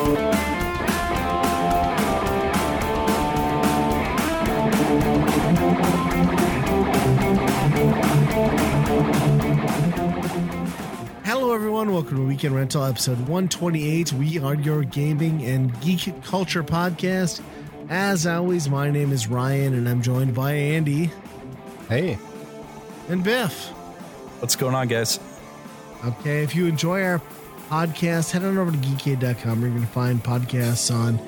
Hello, everyone. Welcome to Weekend Rental episode 128. We are your gaming and geek culture podcast. As always, my name is Ryan, and I'm joined by Andy Hey, and Biff. What's going on, guys? Okay, if you enjoy our podcast, head on over to geekade.com where you're going to find podcasts on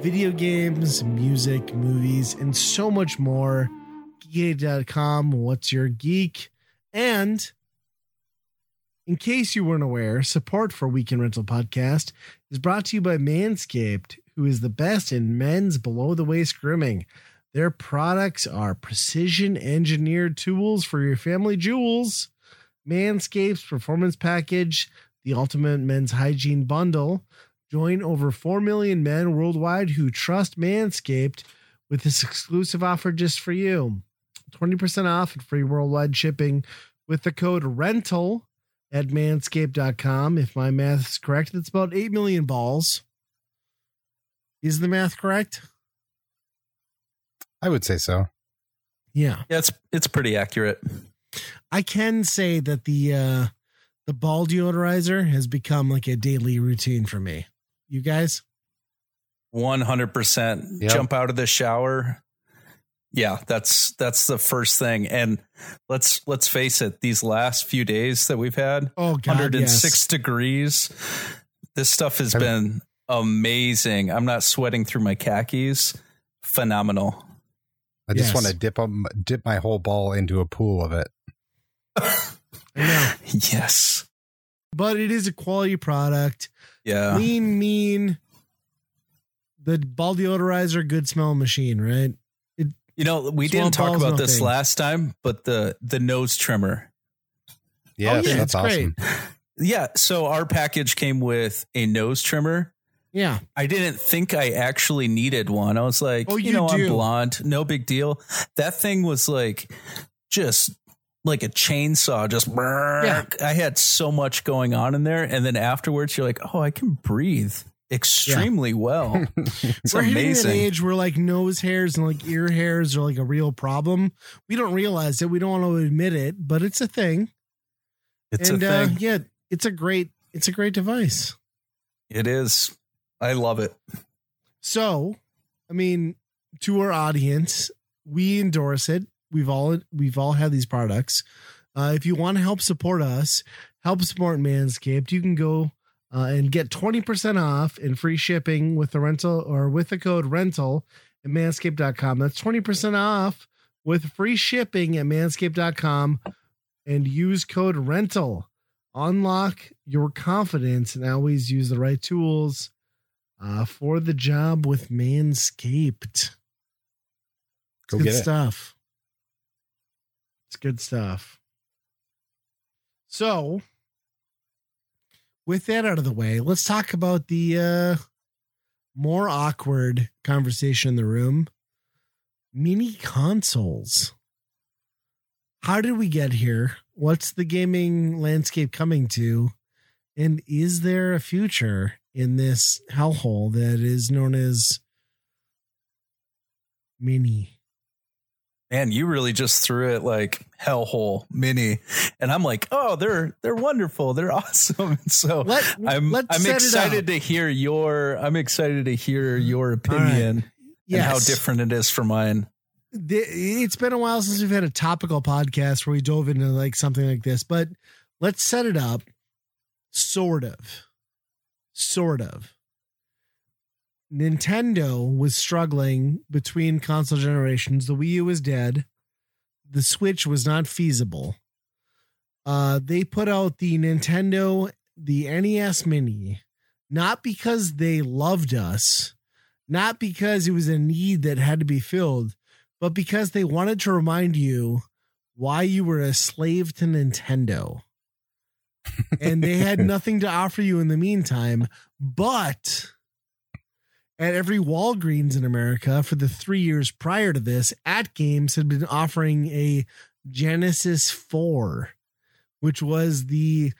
video games, music, movies, and so much more. Geekade.com, what's your geek? And in case you weren't aware, support for Weekend Rental Podcast is brought to you by Manscaped, who is the best in men's below the waist grooming. Their products are precision engineered tools for your family jewels. Manscaped's Performance Package, the ultimate men's hygiene bundle. Join over 4 million men worldwide who trust Manscaped with this exclusive offer just for you 20% off and free worldwide shipping with the code RENTAL at manscaped.com. If my math is correct, that's about 8 million balls. Is the math correct? I would say so. Yeah. Yeah, it's it's pretty accurate. I can say that the uh the ball deodorizer has become like a daily routine for me. You guys? One hundred percent. Yep. Jump out of the shower. Yeah, that's that's the first thing. And let's let's face it, these last few days that we've had, Oh god. 106 yes. degrees. This stuff has Have- been amazing. I'm not sweating through my khakis. Phenomenal. I just Yes. want to dip 'em- dip my whole ball into a pool of it. I know. Yes. But it is a quality product. Yeah. Lean, mean. The ball deodorizer, good smell machine, right? You know, we didn't talk about no this thing. last time, but the the nose trimmer. Yes, oh, yeah, that's it's great. Yeah, so our package came with a nose trimmer. Yeah. I didn't think I actually needed one. I was like, Oh, you, you know, do. I'm blonde, no big deal. That thing was like just like a chainsaw, just Yeah. I had so much going on in there. And then afterwards, you're like, oh, I can breathe extremely well. It's We're hitting an age where like nose hairs and like ear hairs are like a real problem. We don't realize it. We don't want to admit it, but it's a thing. It's and a uh thing. yeah, it's a great it's a great device. it is. I love it. So, I mean, to our audience, we endorse it. We've all we've all had these products. Uh, if you want to help support us, help support Manscaped, you can go uh, and get 20% off and free shipping with the rental or with the code rental at manscaped.com. That's 20% off with free shipping at manscaped.com and use code rental. Unlock your confidence and always use the right tools uh, for the job with Manscaped. Go good stuff. It's good stuff. So, with that out of the way, let's talk about the uh, more awkward conversation in the room mini consoles. How did we get here? What's the gaming landscape coming to? And is there a future in this hellhole that is known as mini? Man, you really just threw it like hellhole mini, and I'm like, oh, they're they're wonderful, they're awesome. So Let, I'm I'm excited to hear your I'm excited to hear your opinion and how different it is from mine. It's been a while since we've had a topical podcast where we dove into like something like this, but let's set it up. Sort of. Sort of. Nintendo was struggling between console generations. The Wii U was dead. The Switch was not feasible. Uh, they put out the Nintendo, the NES Mini, not because they loved us, not because it was a need that had to be filled, but because they wanted to remind you why you were a slave to Nintendo. and they had nothing to offer you in the meantime, but at every Walgreens in America for the three years prior to this, AtGames had been offering a Genesis 4, which was the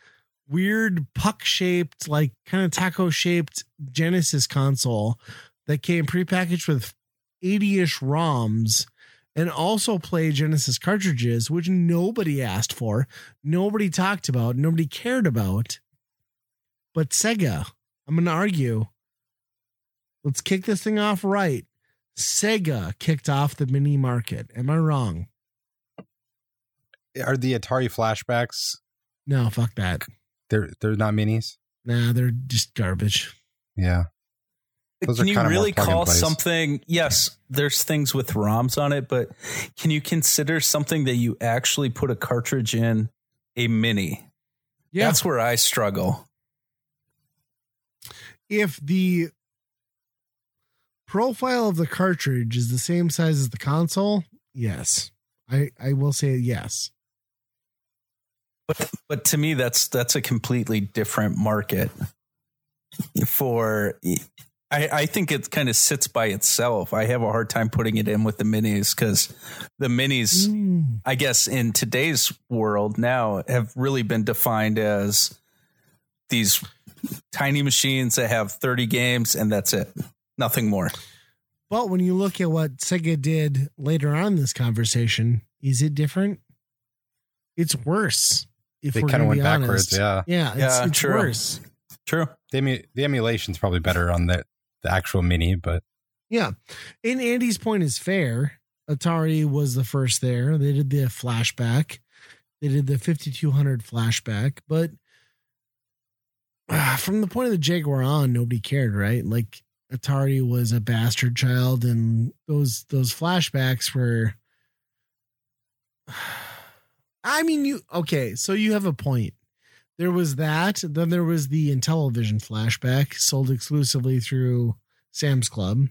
weird puck shaped, like kind of taco shaped Genesis console that came prepackaged with 80 ish ROMs and also play Genesis cartridges, which nobody asked for, nobody talked about, nobody cared about. But Sega, I'm going to argue, let's kick this thing off right. Sega kicked off the mini market. Am I wrong? Are the Atari flashbacks? No, fuck that. They're they're not minis. Nah, they're just garbage. Yeah. Those can you really call something yes there's things with roms on it but can you consider something that you actually put a cartridge in a mini Yeah. that's where i struggle if the profile of the cartridge is the same size as the console, yes. I, I will say yes. but but to me that's that's a completely different market for I, I think it kind of sits by itself. I have a hard time putting it in with the minis because the minis Mm. I guess in today's world now have really been defined as these tiny machines that have 30 games and that's it. Nothing more. But when you look at what Sega did later on in this conversation, is it different? It's worse. If They kind of went be backwards. honest. Yeah. Yeah, it's, Yeah, it's true. worse. True. The, emu- the emulation's probably better on the, the actual mini, but Yeah. And Andy's point is fair. Atari was the first there. They did the flashback. They did the 5200 flashback, but ah, from the point of the Jaguar on, nobody cared, right? Like Atari was a bastard child and those those flashbacks were I mean you okay, so you have a point. There was that, then there was the Intellivision flashback sold exclusively through Sam's Club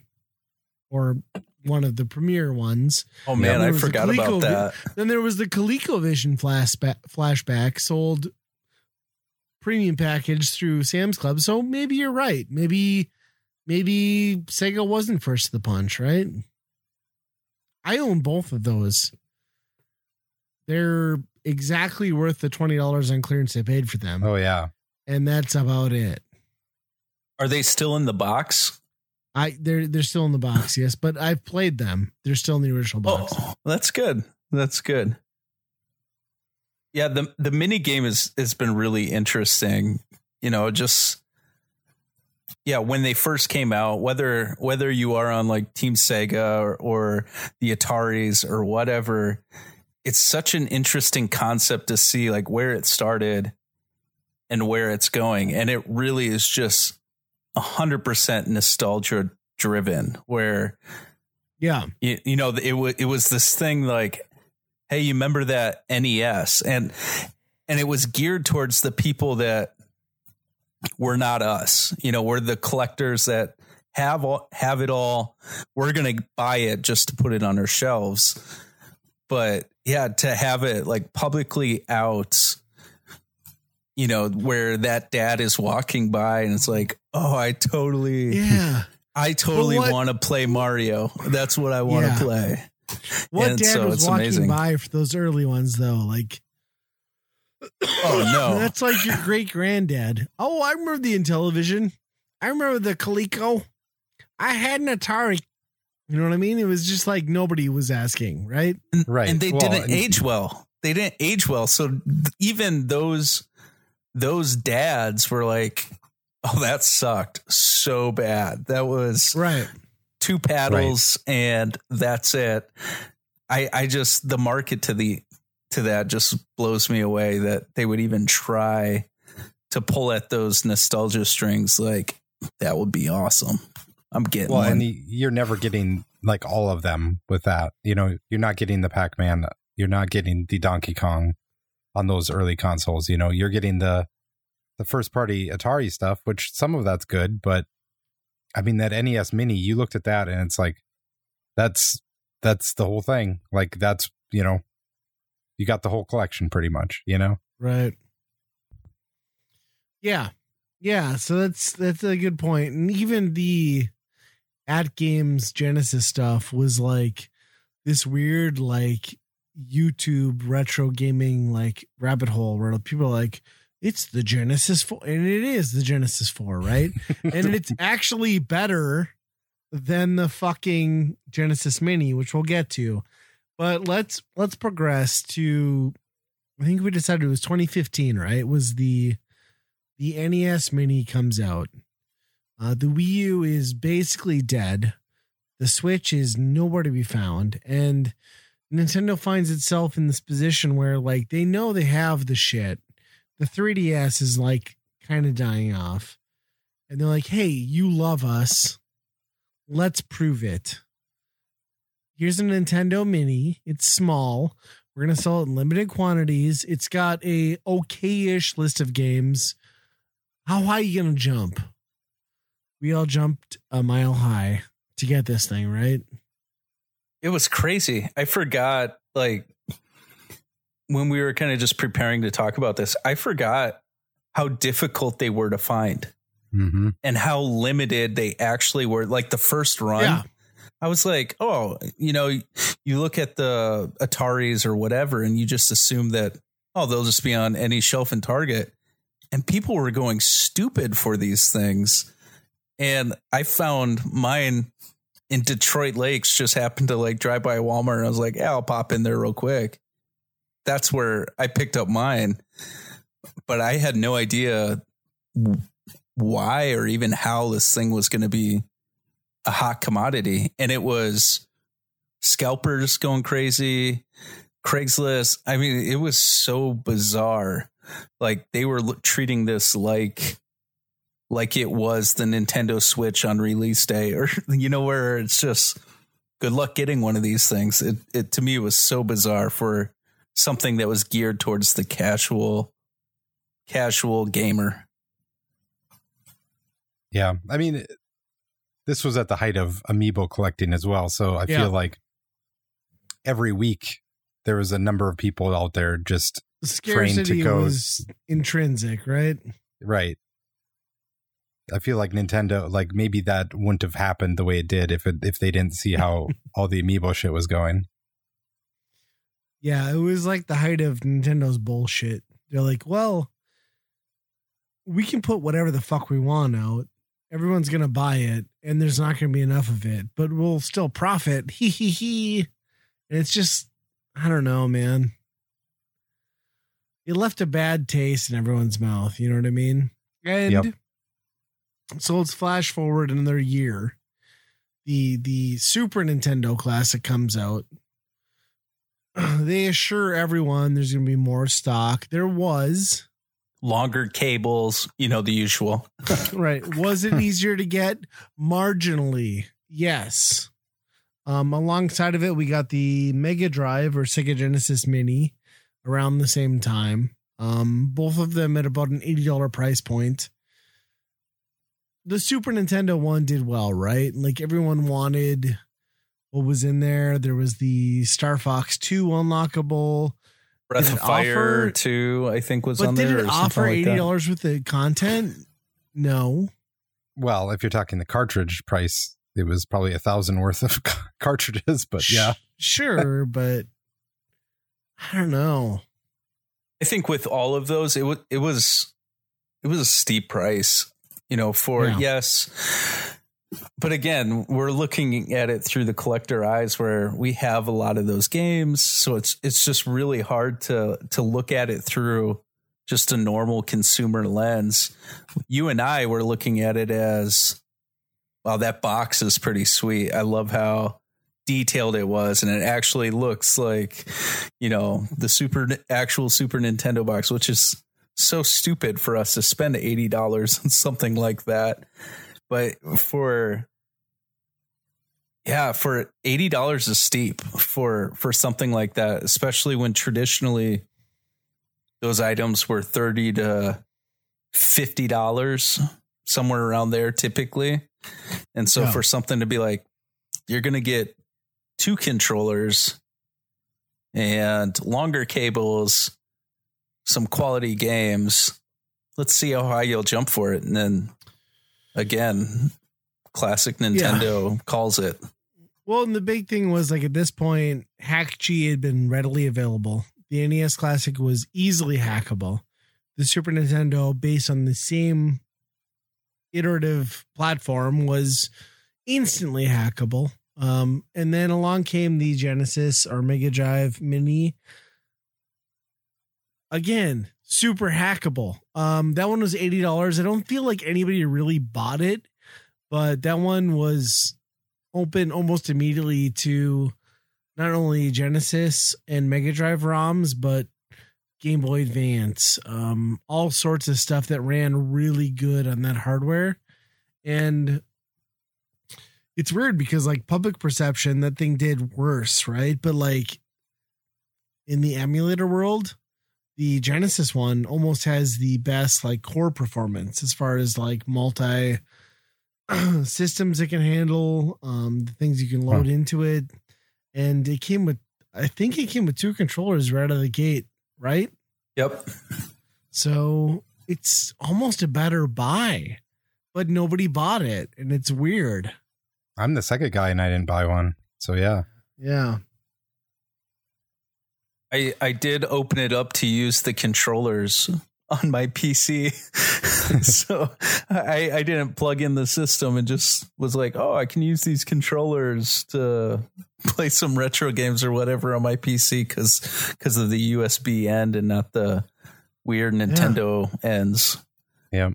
or one of the premier ones. Oh man, I forgot about that. Then there was the ColecoVision flashback flashback sold premium package through Sam's Club. So maybe you're right. Maybe maybe Sega wasn't first to the punch, right? I own both of those. They're exactly worth the twenty dollars on clearance I paid for them, oh yeah. and that's about it. Are they still in the box? I they're they're still in the box, yes, but I've played them. They're still in the original box. Oh, that's good. That's good. Yeah, the the mini game is has been really interesting. You know, just yeah, when they first came out, whether whether you are on like Team Sega or, or the Ataris or whatever, it's such an interesting concept to see like where it started and where it's going, and it really is just a hundred percent nostalgia driven. Where Yeah, you, you know it was it was this thing like hey you remember that NES and and it was geared towards the people that were not us you know we're the collectors that have all, have it all we're going to buy it just to put it on our shelves but yeah to have it like publicly out you know where that dad is walking by and it's like oh I totally yeah. I totally want to play Mario. That's what I want to Yeah. play. What And dad so was it's walking amazing. by for those early ones though? Like, Oh no. that's like your great granddad. Oh, I remember the Intellivision. I remember the Coleco. I had an Atari. You know what I mean? It was just like nobody was asking, right? Right. and they Well, didn't and- age well. They didn't age well. So th- even those those dads were like, "Oh, that sucked so bad. That was Right. two paddles and that's it." I I just the market to the to that just blows me away that they would even try to pull at those nostalgia strings like that would be awesome. I'm getting Well, one. and you're never getting like all of them with that. You know, you're not getting the Pac Man. You're not getting the Donkey Kong on those early consoles. You know, you're getting the the first party Atari stuff, which some of that's good, but I mean that NES Mini. You looked at that, and it's like that's that's the whole thing. Like that's you know, you got the whole collection pretty much. You know, Right. Yeah. Yeah. So that's that's a good point. And even the AtGames Genesis stuff was like this weird like YouTube retro gaming like rabbit hole where people are like, it's the Genesis 4 and it is the Genesis 4, right? and it's actually better than the fucking Genesis Mini, which we'll get to. But let's let's progress to I think we decided it was 2015, right? It Was the the NES Mini comes out. Uh, the Wii U is basically dead. The Switch is nowhere to be found, and Nintendo finds itself in this position where, like, they know they have the shit. The 3DS is like kind of dying off, and they're like, "Hey, you love us. Let's prove it." Here's a Nintendo Mini. It's small. We're gonna sell it in limited quantities. It's got a okay-ish list of games. How high are you gonna jump? We all jumped a mile high to get this thing, right? It was crazy. I forgot like when we were kind of just preparing to talk about this, I forgot how difficult they were to find Mm-hmm. and how limited they actually were. Like the first run, Yeah. I was like, oh, you know, you look at the Ataris or whatever, and you just assume that, oh, they'll just be on any shelf in Target. And people were going stupid for these things. And I found mine in Detroit Lakes, just happened to like drive by Walmart. And I was like, yeah, I'll pop in there real quick. That's where I picked up mine. But I had no idea why or even how this thing was going to be a hot commodity. And it was scalpers going crazy, Craigslist. I mean, it was so bizarre. Like they were treating this like like it was the Nintendo Switch on release day or you know where it's just good luck getting one of these things. It it to me was so bizarre for something that was geared towards the casual casual gamer. Yeah. I mean, this was at the height of amiibo collecting as well. So I Yeah. feel like every week there was a number of people out there just The Trained to scarcity go- was intrinsic, right? right. I feel like Nintendo, like maybe that wouldn't have happened the way it did if it if they didn't see how all the amiibo shit was going. Yeah, it was like the height of Nintendo's bullshit. They're like, well, we can put whatever the fuck we want out. Everyone's gonna buy it, and there's not gonna be enough of it, but we'll still profit. Hee hee hee. And it's just, I don't know, man. It left a bad taste in everyone's mouth. You know what I mean? And Yep. so let's flash forward another year. The the Super Nintendo Classic comes out they assure everyone there's going to be more stock. There was, Longer cables, you know, the usual. right? Was it easier to get? Marginally, yes. Um, alongside of it, we got the Mega Drive or Sega Genesis Mini around the same time. Um, both of them at about an eighty dollar price point. The Super Nintendo one did well, right? Like everyone wanted what was in there. There was the Star Fox Two unlockable. Breath of Fire offer- 2, I think was But on did there. it or offer like eighty that. dollars worth of content? No. Well, if you're talking the cartridge price, it was probably a thousand worth of cartridges, but yeah. Sure, but I don't know. I think with all of those, it was it was it was a steep price, you know, for Yeah. yes. But again, we're looking at it through the collector eyes where we have a lot of those games. So it's it's just really hard to to look at it through just a normal consumer lens. You and I were looking at it as wow, that box is pretty sweet. I love how detailed it was and it actually looks like you know the super actual super nintendo box which is so stupid for us to spend $80 on something like that but for yeah for $80 is steep for for something like that especially when traditionally those items were 30 to $50 somewhere around there typically and so Yeah. for something to be like you're going to get two controllers and longer cables, some quality games. Let's see how high you'll jump for it. And then again, classic Nintendo calls it. Well, and the big thing was like at this point, hakchi had been readily available. The NES Classic was easily hackable. the Super Nintendo based on the same iterative platform was instantly hackable. Um, and then along came the Genesis or Mega Drive Mini. Again, super hackable. Um, that one was eighty dollars. I don't feel like anybody really bought it, but that one was open almost immediately to not only Genesis and Mega Drive ROMs, but Game Boy Advance, um, all sorts of stuff that ran really good on that hardware. And it's weird because like public perception, that thing did worse, right? But like in the emulator world, the Genesis one almost has the best like core performance as far as like multi systems it can handle, um, the things you can load huh. into it. And it came with I think it came with two controllers right out of the gate, right? Yep. So it's almost a better buy, but nobody bought it, and it's weird. I'm the second guy, and I didn't buy one. So yeah, yeah. I I did open it up to use the controllers on my PC. so I, I didn't plug in the system and just was like, oh, I can use these controllers to play some retro games or whatever on my PC because because of the USB end and not the weird Nintendo yeah. ends. Yeah.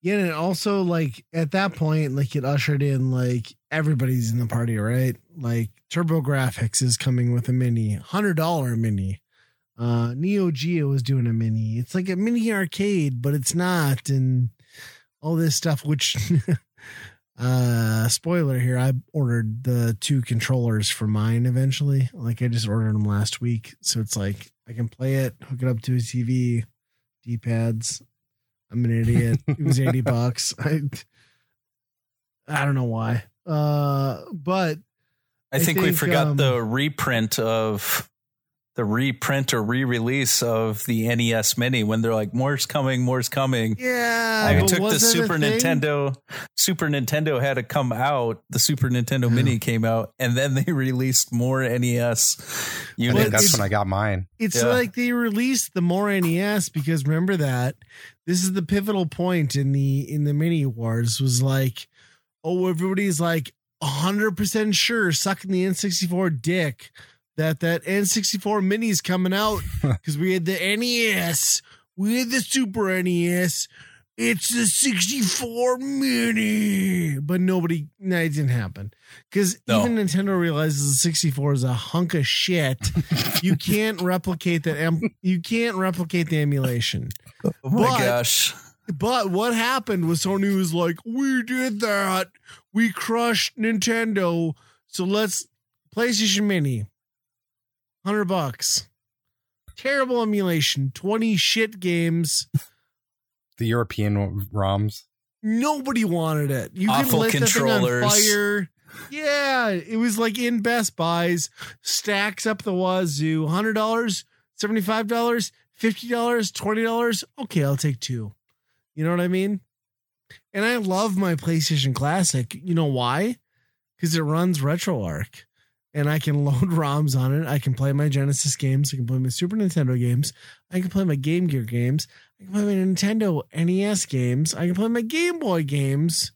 Yeah, and also like at that point, like it ushered in like everybody's in the party, right? Like TurboGrafx is coming with a mini, hundred dollar mini. Uh Neo Geo was doing a mini. It's like a mini arcade, but it's not, and all this stuff, which uh spoiler here, I ordered the two controllers for mine eventually. Like I just ordered them last week. So it's like I can play it, hook it up to a TV, D pads. I'm an idiot. it was 80 bucks. I I don't know why. Uh but I, think, think, we forgot um, the reprint of the reprint or re-release of the NES Mini when they're like, "More's coming, more's coming." Yeah, I took the Super Nintendo. Super Nintendo had to come out. The Super Nintendo yeah. Mini came out, and then they released more NES units. That's when I got mine. It's yeah. like they released the more NES because remember that this is the pivotal point in the in the mini wars was like, oh, everybody's like hundred percent sure sucking the N64 dick that that N64 mini is coming out because we had the NES, we had the Super NES. It's the 64 mini, but nobody. No, it didn't happen because no. even Nintendo realizes the 64 is a hunk of shit. you can't replicate that. Em- you can't replicate the emulation. Oh my but, gosh! But what happened was Sony was like, "We did that. We crushed Nintendo. So let's PlayStation Mini." 100 bucks. Terrible emulation, 20 shit games. The European ROMs. Nobody wanted it. You Awful can lit controllers. the thing on fire. Yeah, it was like in Best Buys, stacks up the wazoo. $100, $75, $50, $20. Okay, I'll take two. You know what I mean? And I love my PlayStation Classic. You know why? Because it runs RetroArch and I can load ROMs on it. I can play my Genesis games. I can play my Super Nintendo games. I can play my Game Gear games. I can play my Nintendo NES games. I can play my Game Boy games.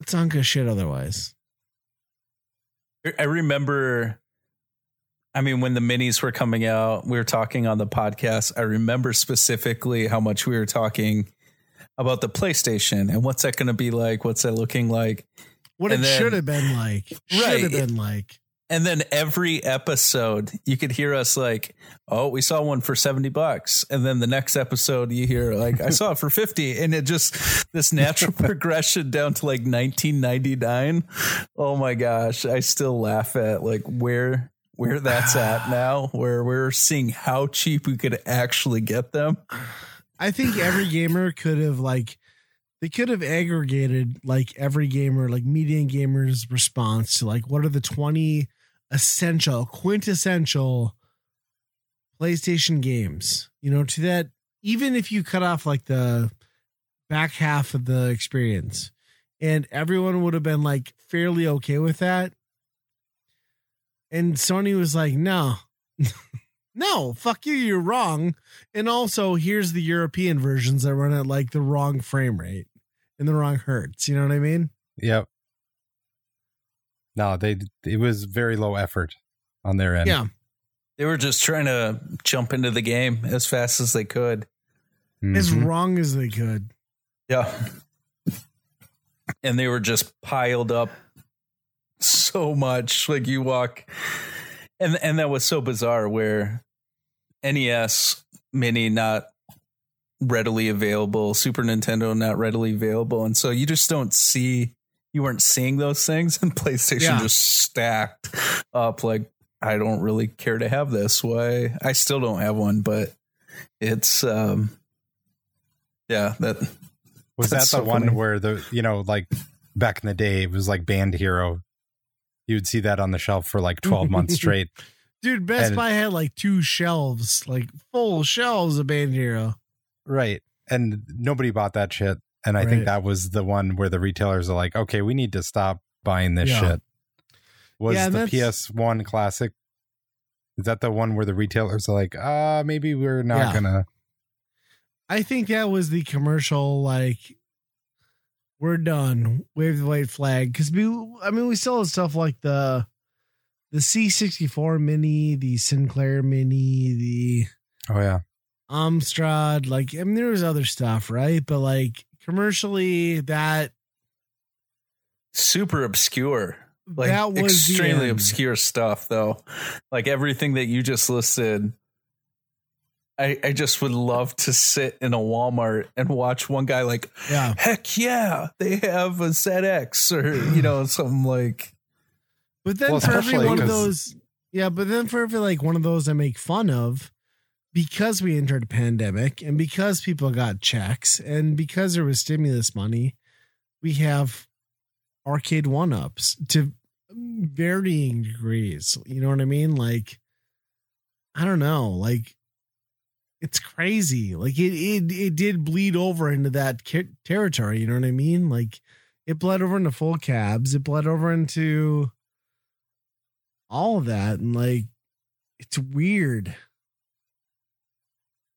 It's good shit otherwise. I remember, I mean, when the minis were coming out, we were talking on the podcast. I remember specifically how much we were talking about the PlayStation and what's that going to be like? What's that looking like? What and it then, should have been like. Should right. have been like. And then every episode, you could hear us like, "Oh, we saw one for seventy bucks," and then the next episode, you hear like, "I saw it for 50 and it just this natural progression down to like nineteen ninety nine. Oh my gosh, I still laugh at like where where that's at now, where we're seeing how cheap we could actually get them. I think every gamer could have like they could have aggregated like every gamer, like median gamers' response to like what are the 20 essential, quintessential PlayStation games, you know, to that, even if you cut off like the back half of the experience and everyone would have been like fairly okay with that. And Sony was like, no, No, fuck you, you're wrong. And also, here's the European versions that run at like the wrong frame rate and the wrong hertz. You know what I mean? Yep. No, they it was very low effort on their end. Yeah. They were just trying to jump into the game as fast as they could. As Mhm. wrong as they could. Yeah. And they were just piled up so much. Like you walk and and that was so bizarre where NES mini not readily available, Super Nintendo not readily available. And so you just don't see you weren't seeing those things and PlayStation Yeah. just stacked up like I don't really care to have this. Why I still don't have one, but it's um yeah, that Was that the so one funny. where the you know like back in the day it was like Band Hero? You would see that on the shelf for like twelve months straight. Dude, Best And- Buy had like two shelves, like full shelves of Band Hero. Right. And nobody bought that shit. And I think that was the one where the retailers are like, okay, we need to stop buying this Yeah. shit. Was Yeah, the PS1 classic? Is that the one where the retailers are like, uh, maybe we're not Yeah. gonna I think that was the commercial, like, we're done. Wave the white flag. Because, we, I mean, we still have stuff like the the C64 Mini, the Sinclair Mini, the Oh yeah. Amstrad. Like, I mean, there was other stuff, right? But, like, commercially, that super obscure. Like that was extremely obscure stuff though. Like everything that you just listed. I, I just would love to sit in a Walmart and watch one guy like, Yeah. heck yeah, they have a ZX or you know, something like But then Well, for every one of those, yeah, but then for every like one of those I make fun of, because we entered a pandemic and because people got checks and because there was stimulus money, we have arcade one ups to varying degrees. You know what I mean? Like, I don't know, like. It's crazy. Like it, it, it did bleed over into that territory. You know what I mean? Like it bled over into full cabs. It bled over into all of that and like it's weird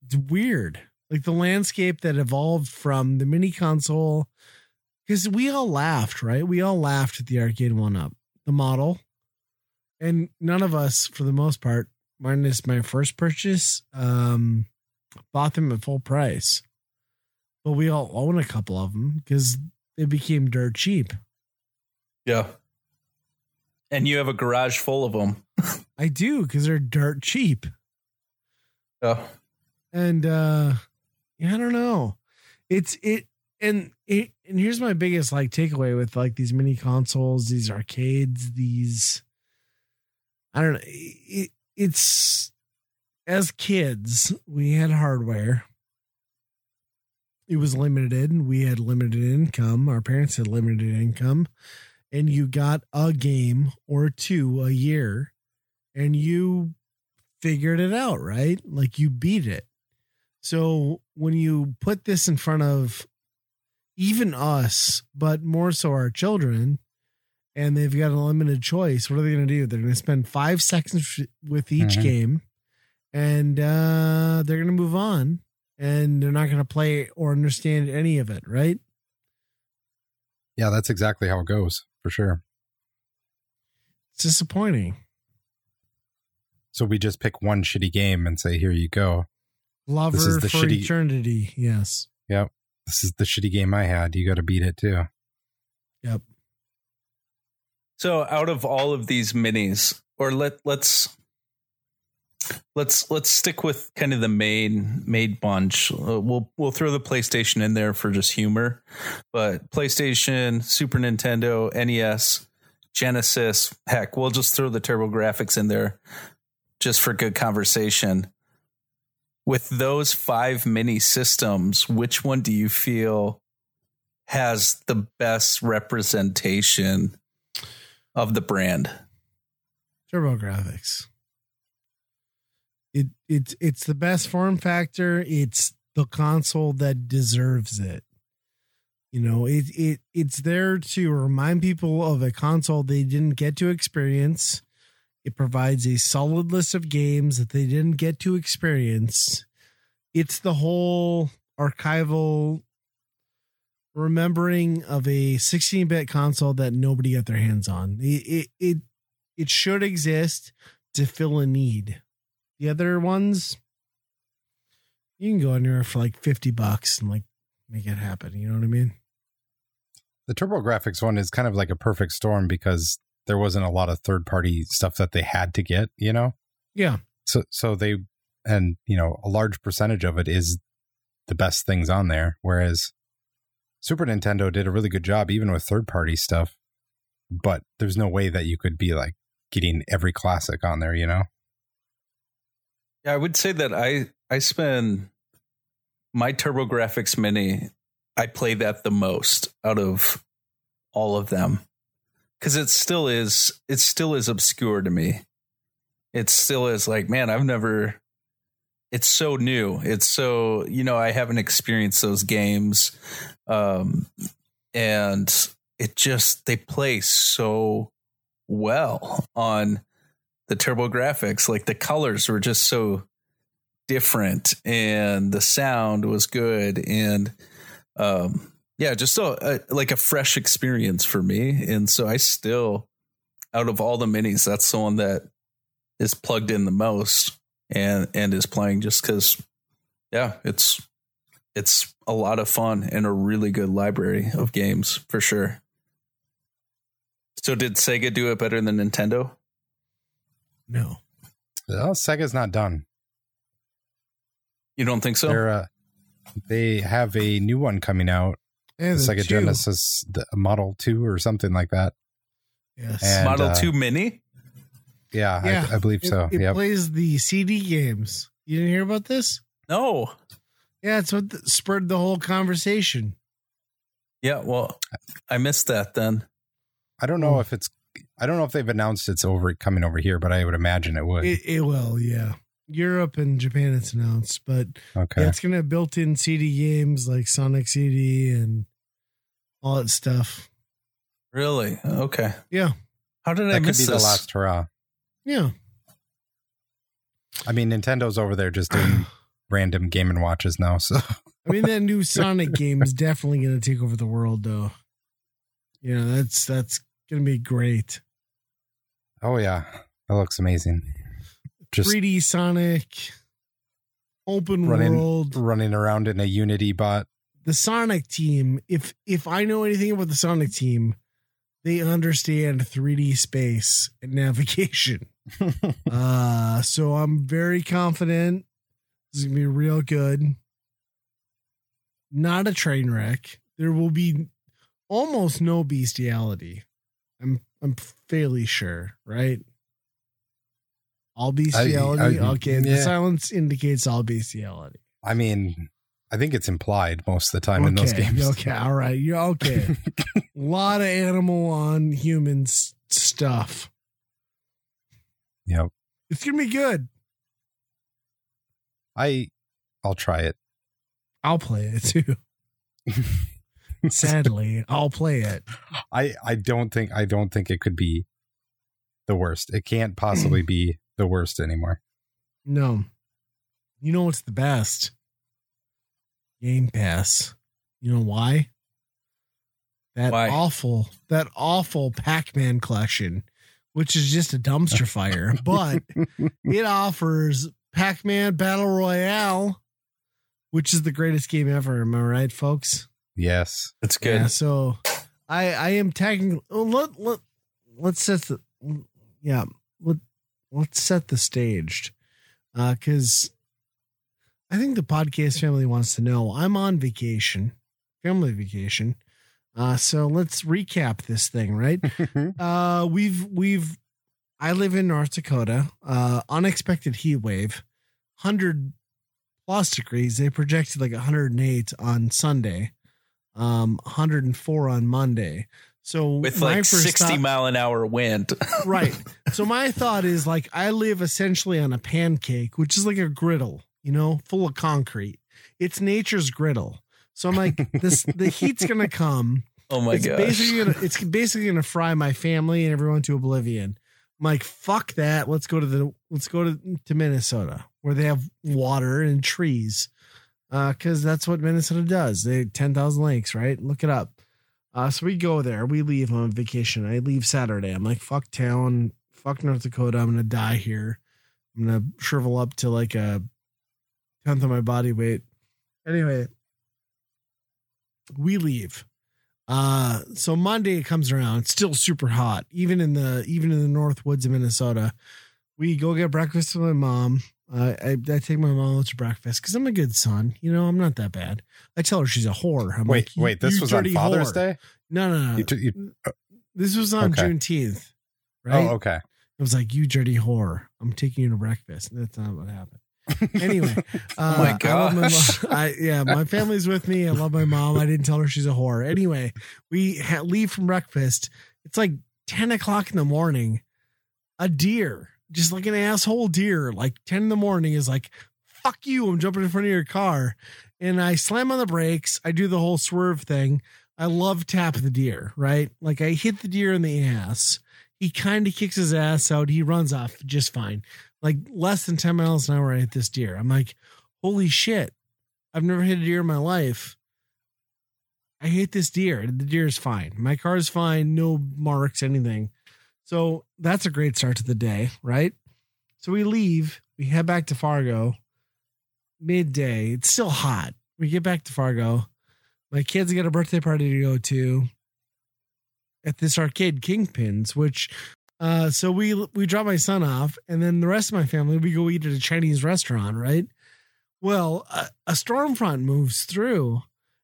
it's weird like the landscape that evolved from the mini console because we all laughed right we all laughed at the arcade one up the model and none of us for the most part minus my first purchase um bought them at full price but we all own a couple of them because they became dirt cheap Yeah. And you have a garage full of them. i do because they're dirt cheap Yeah. And uh yeah, I don't know. It's it and it and here's my biggest like takeaway with like these mini consoles, these arcades, these I don't know. It, it's as kids, we had hardware. It was limited. and We had limited income. Our parents had limited income. And you got a game or two a year and you figured it out, right? Like you beat it. So when you put this in front of even us, but more so our children, and they've got a limited choice, what are they going to do? They're going to spend five seconds with each Mhm. game, and uh, they're going to move on, and they're not going to play or understand any of it, right? Yeah, that's exactly how it goes for sure. It's disappointing. So we just pick one shitty game and say, "Here you go. Lover This is the for shitty- eternity. Yes. Yep, this is the shitty game I had. You got to beat it too." Yep. So out of all of these minis, or let let's let's let's stick with kind of the main main bunch. Uh, we'll we'll throw the PlayStation in there for just humor, but PlayStation, Super Nintendo, NES, Genesis, heck, we'll just throw the TurboGrafx in there just for good conversation. With those five mini systems, which one do you feel has the best representation of the brand? TurboGrafx. It it's it's the best form factor. It's the console that deserves it. You know, it it it's there to remind people of a console they didn't get to experience. It provides a solid list of games that they didn't get to experience. It's the whole archival remembering of a 16-bit console that nobody got their hands on. It it it, it should exist to fill a need. The other ones you can go in there for like 50 bucks and like make it happen, you know what I mean? The TurboGrafx one is kind of like a perfect storm because there wasn't a lot of third party stuff that they had to get, you know? Yeah. So so they and you know, a large percentage of it is the best things on there. Whereas Super Nintendo did a really good job even with third party stuff. But there's no way that you could be like getting every classic on there, you know? Yeah, I would say that I I spend my TurboGrafx Mini. I play that the most out of all of them because it still is it still is obscure to me. It still is like, man, I've never. It's so new. It's so you know I haven't experienced those games, um, and it just they play so well on the TurboGrafx. Like the colors were just so different, and the sound was good, and um, yeah, just a, a, like a fresh experience for me. And so I still, out of all the minis, that's the one that is plugged in the most and and is playing just because, yeah, it's it's a lot of fun and a really good library of games for sure. So did Sega do it better than Nintendo? No. Well, Sega's not done. You don't think so? They're, uh, they have a new one coming out. Yeah, It's like a two. Genesis the Model 2 or something like that. Yes. And, Model uh, 2 Mini? Yeah, Yeah, I, I believe it, so. It yep. plays the CD games. You didn't hear about this? No. Yeah, it's what th- spurred the whole conversation. Yeah, well, I missed that then. I don't know if it's I don't know if they've announced it's over coming over here, but I would imagine it would. It, it will, yeah. Europe and Japan, it's announced, but okay. yeah, it's gonna have built-in CD games like Sonic CD and all that stuff. Really? Okay. Yeah, How did I that could be this? the last hurrah. yeah. I mean, Nintendo's over there just doing random game and watches now. So I mean, that new Sonic game is definitely gonna take over the world, though. Yeah, that's that's gonna be great. oh yeah, that looks amazing. Just 3D Sonic, open running world. running around in a Unity bot. the Sonic team, if if I know anything about the Sonic team, they understand 3D space and navigation. uh so I'm very confident this is gonna be real good. Not a train wreck. There will be almost no bestiality. I'm I'm fairly sure, right? All bestiality. I- okay, the silence indicates all bestiality. I mean, I think it's implied most of the time in those games. Okay, all right. You're okay. A lot of animal on humans stuff. Yep. It's gonna be good. I I'll try it. I'll play it too. Sadly, I'll play it. I I don't think I don't think it could be the worst. It can't possibly be the worst anymore. No. You know what's the best? Game Pass. You know why? That Why? awful, that awful Pac-Man collection, which is just a dumpster fire, but it offers Pac-Man Battle Royale, which is the greatest game ever. Am I right, folks? Yes. It's good. Yeah, so I I am tagging. Let let let's set the yeah let let's set the staged because I think the podcast family wants to know. I'm on vacation, family vacation. Uh, so let's recap this thing, right? Uh, we've we've I live in North Dakota. Uh, unexpected heat wave, hundred plus degrees. They projected like 108 on Sunday, um, 104 on Monday. So With like first 60 thought- mile an hour wind. right. So my thought is like I live essentially on a pancake, which is like a griddle, you know, full of concrete. It's nature's griddle. So I'm like, this the heat's gonna come. Oh my god. basically gonna it's basically gonna fry my family and everyone to oblivion. I'm like, fuck that. Let's go to the let's go to, to Minnesota where they have water and trees. Uh, cause that's what Minnesota does. They ten thousand lakes, right? Look it up. Uh, so we go there. We leave on vacation. I leave Saturday. I'm like, fuck town, fuck North Dakota. I'm gonna die here. I'm gonna shrivel up to like a tenth of my body weight. Anyway, we leave. Uh, so Monday comes around, it's still super hot, even in the even in the north woods of Minnesota. We go get breakfast with my mom. Uh, I, I take my mom out to breakfast because I'm a good son. You know, I'm not that bad. I tell her she's a whore. I'm wait, like, wait, this was on Father's whore." Day. No, no, no. You, t- you, this was on Okay. Juneteenth, right? Oh, okay. I was like, "You dirty whore! I'm taking you to breakfast." And that's not what happened. Anyway, uh, Oh my I my gosh. mom. I, yeah, my family's with me. I love my mom. I didn't tell her she's a whore. Anyway, we ha- leave from breakfast. It's like ten o'clock in the morning. A deer, just like an asshole deer, like ten in the morning, is like, "Fuck you!" I'm jumping in front of your car, and I slam on the brakes. I do the whole swerve thing. I love tap the deer, right? Like I hit the deer in the ass. He kind of kicks his ass out. He runs off just fine. Like less than 10 miles an hour, I hit this deer. I'm like, holy shit. I've never hit a deer in my life. I hit this deer. The deer is fine. My car is fine. No marks, anything. So that's a great start to the day, right? So we leave. We head back to Fargo. Midday. It's still hot. We get back to Fargo. My kids got a birthday party to go to at this arcade Kingpins, which uh so we we drop my son off and then the rest of my family we go eat at a Chinese restaurant, right? Well, a, a storm front moves through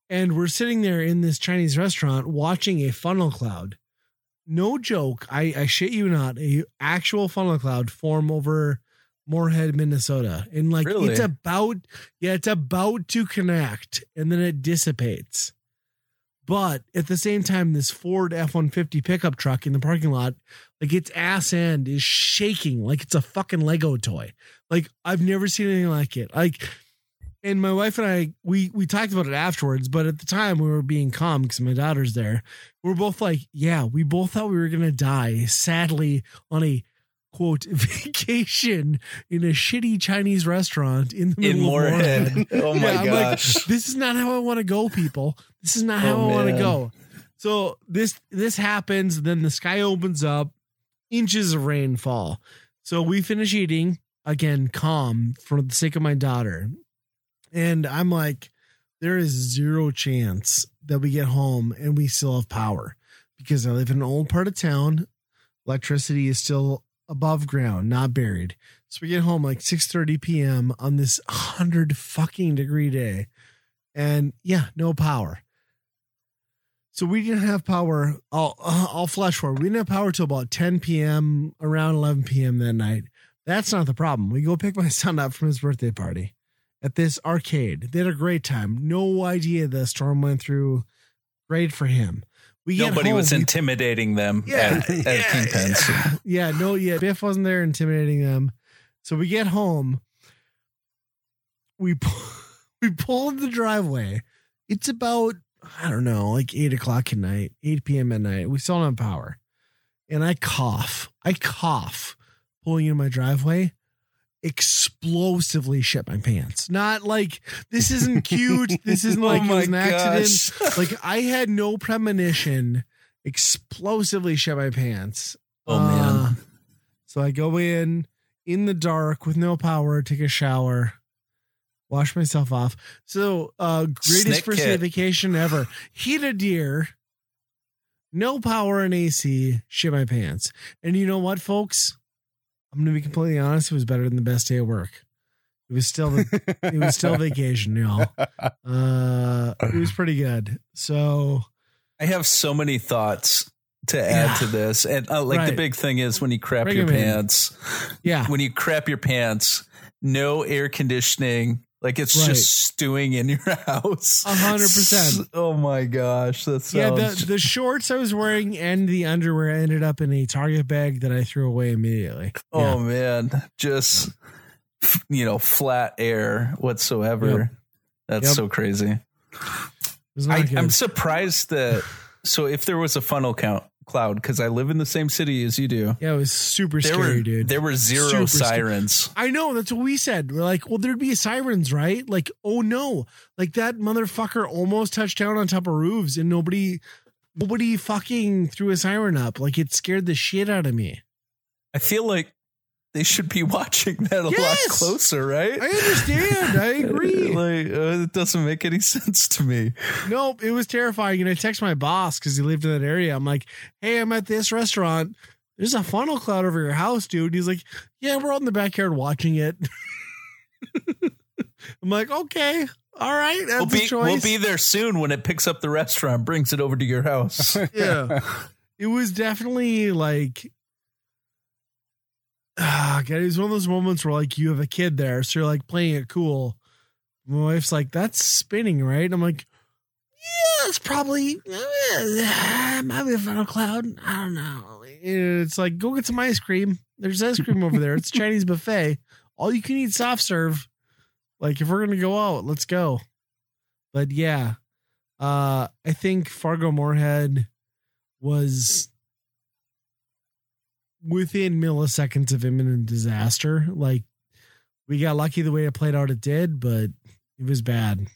and we're sitting there in this Chinese restaurant watching a funnel cloud. No joke, I I shit you not, a actual funnel cloud form over Moorhead, Minnesota. And like Really? it's about yeah, it's about to connect and then it dissipates. But at the same time, this Ford F 150 pickup truck in the parking lot, like its ass end is shaking like it's a fucking Lego toy. Like I've never seen anything like it. Like, and my wife and I, we we talked about it afterwards, but at the time we were being calm because my daughter's there. We are both like, yeah, we both thought we were gonna die. Sadly, on a quote vacation in a shitty Chinese restaurant in the middle in of Moorhead. Moorhead. Oh my Yeah, I'm like, this is not how I want to go, people. This is not how Oh, I want to go. So this this happens, then the sky opens up, inches of rain fall. So we finish eating again, calm for the sake of my daughter, and I'm like, there is zero chance that we get home and we still have power because I live in an old part of town. Electricity is still above ground, not buried. So we get home like 6:30 p.m. on this 100 fucking degree day. And yeah, no power. So we didn't have power. I'll uh, I'll flash forward. We didn't have power till about 10 p.m. around 11 p.m. that night. That's not the problem. We go pick my son up from his birthday party at this arcade. They had a great time. No idea the storm went through. Great for him. We Nobody home, was we- intimidating them yeah, at, at yeah, Kingpins. Yeah, no, yeah. Biff wasn't there intimidating them. So we get home. We we pull in the driveway. It's about I don't know, like eight o'clock at night, eight p.m. at night. We still don't have power, and I cough. I cough pulling in my driveway. Explosively shit my pants. Not like this isn't cute. This isn't like it was an accident like I had no premonition. Explosively shit my pants. Oh, man. Uh, so I go in in the dark with no power, take a shower, wash myself off. So uh greatest first day vacation ever. Heat a deer, no power and AC, shit my pants. And you know what, folks? I'm gonna be completely honest, it was better than the best day of work. It was still the, it was still vacation, y'all. Uh it was pretty good. So I have so many thoughts to add Yeah. to this. And uh, like the big thing is when you crap Bring your 'em in. pants, yeah. when you crap your pants, no air conditioning. Like it's Right. just stewing in your house. A hundred percent. Oh my gosh. That Yeah, the, the shorts I was wearing and the underwear ended up in a Target bag that I threw away immediately. Oh man, just you know, flat air whatsoever. Yep. That's Yep. so crazy. It was not I. I'm surprised that. So if there was a funnel count Cloud because I live in the same city as you do. Yeah, it was super There scary, were dude. there were zero Super sirens. I know that's what we said. We're like, well, there'd be sirens, right? Like, oh no, like that motherfucker almost touched down on top of roofs, and nobody, nobody fucking threw a siren up. Like, it scared the shit out of me. I feel like they should be watching that a lot closer, right? I understand. I agree. like uh, it doesn't make any sense to me. Nope, it was terrifying. And I text my boss because he lived in that area. I'm like, hey, I'm at this restaurant. There's a funnel cloud over your house, dude. He's like, yeah, we're out in the backyard watching it. I'm like, okay, all right, that's We'll be a choice. we'll be there soon when it picks up the restaurant, brings it over to your house. yeah, it was definitely like, ah, God, it was one of those moments where like you have a kid there, so you're like playing it cool. My wife's like, that's spinning, right? I'm like, yeah, it's probably uh, might be a funnel cloud. I don't know. It's like go get some ice cream. There's ice cream over there. It's Chinese buffet. All you can eat soft serve. Like if we're gonna go out, let's go. But yeah, uh, I think Fargo Moorhead was within milliseconds of imminent disaster. Like we got lucky the way it played out. It did, but it was bad.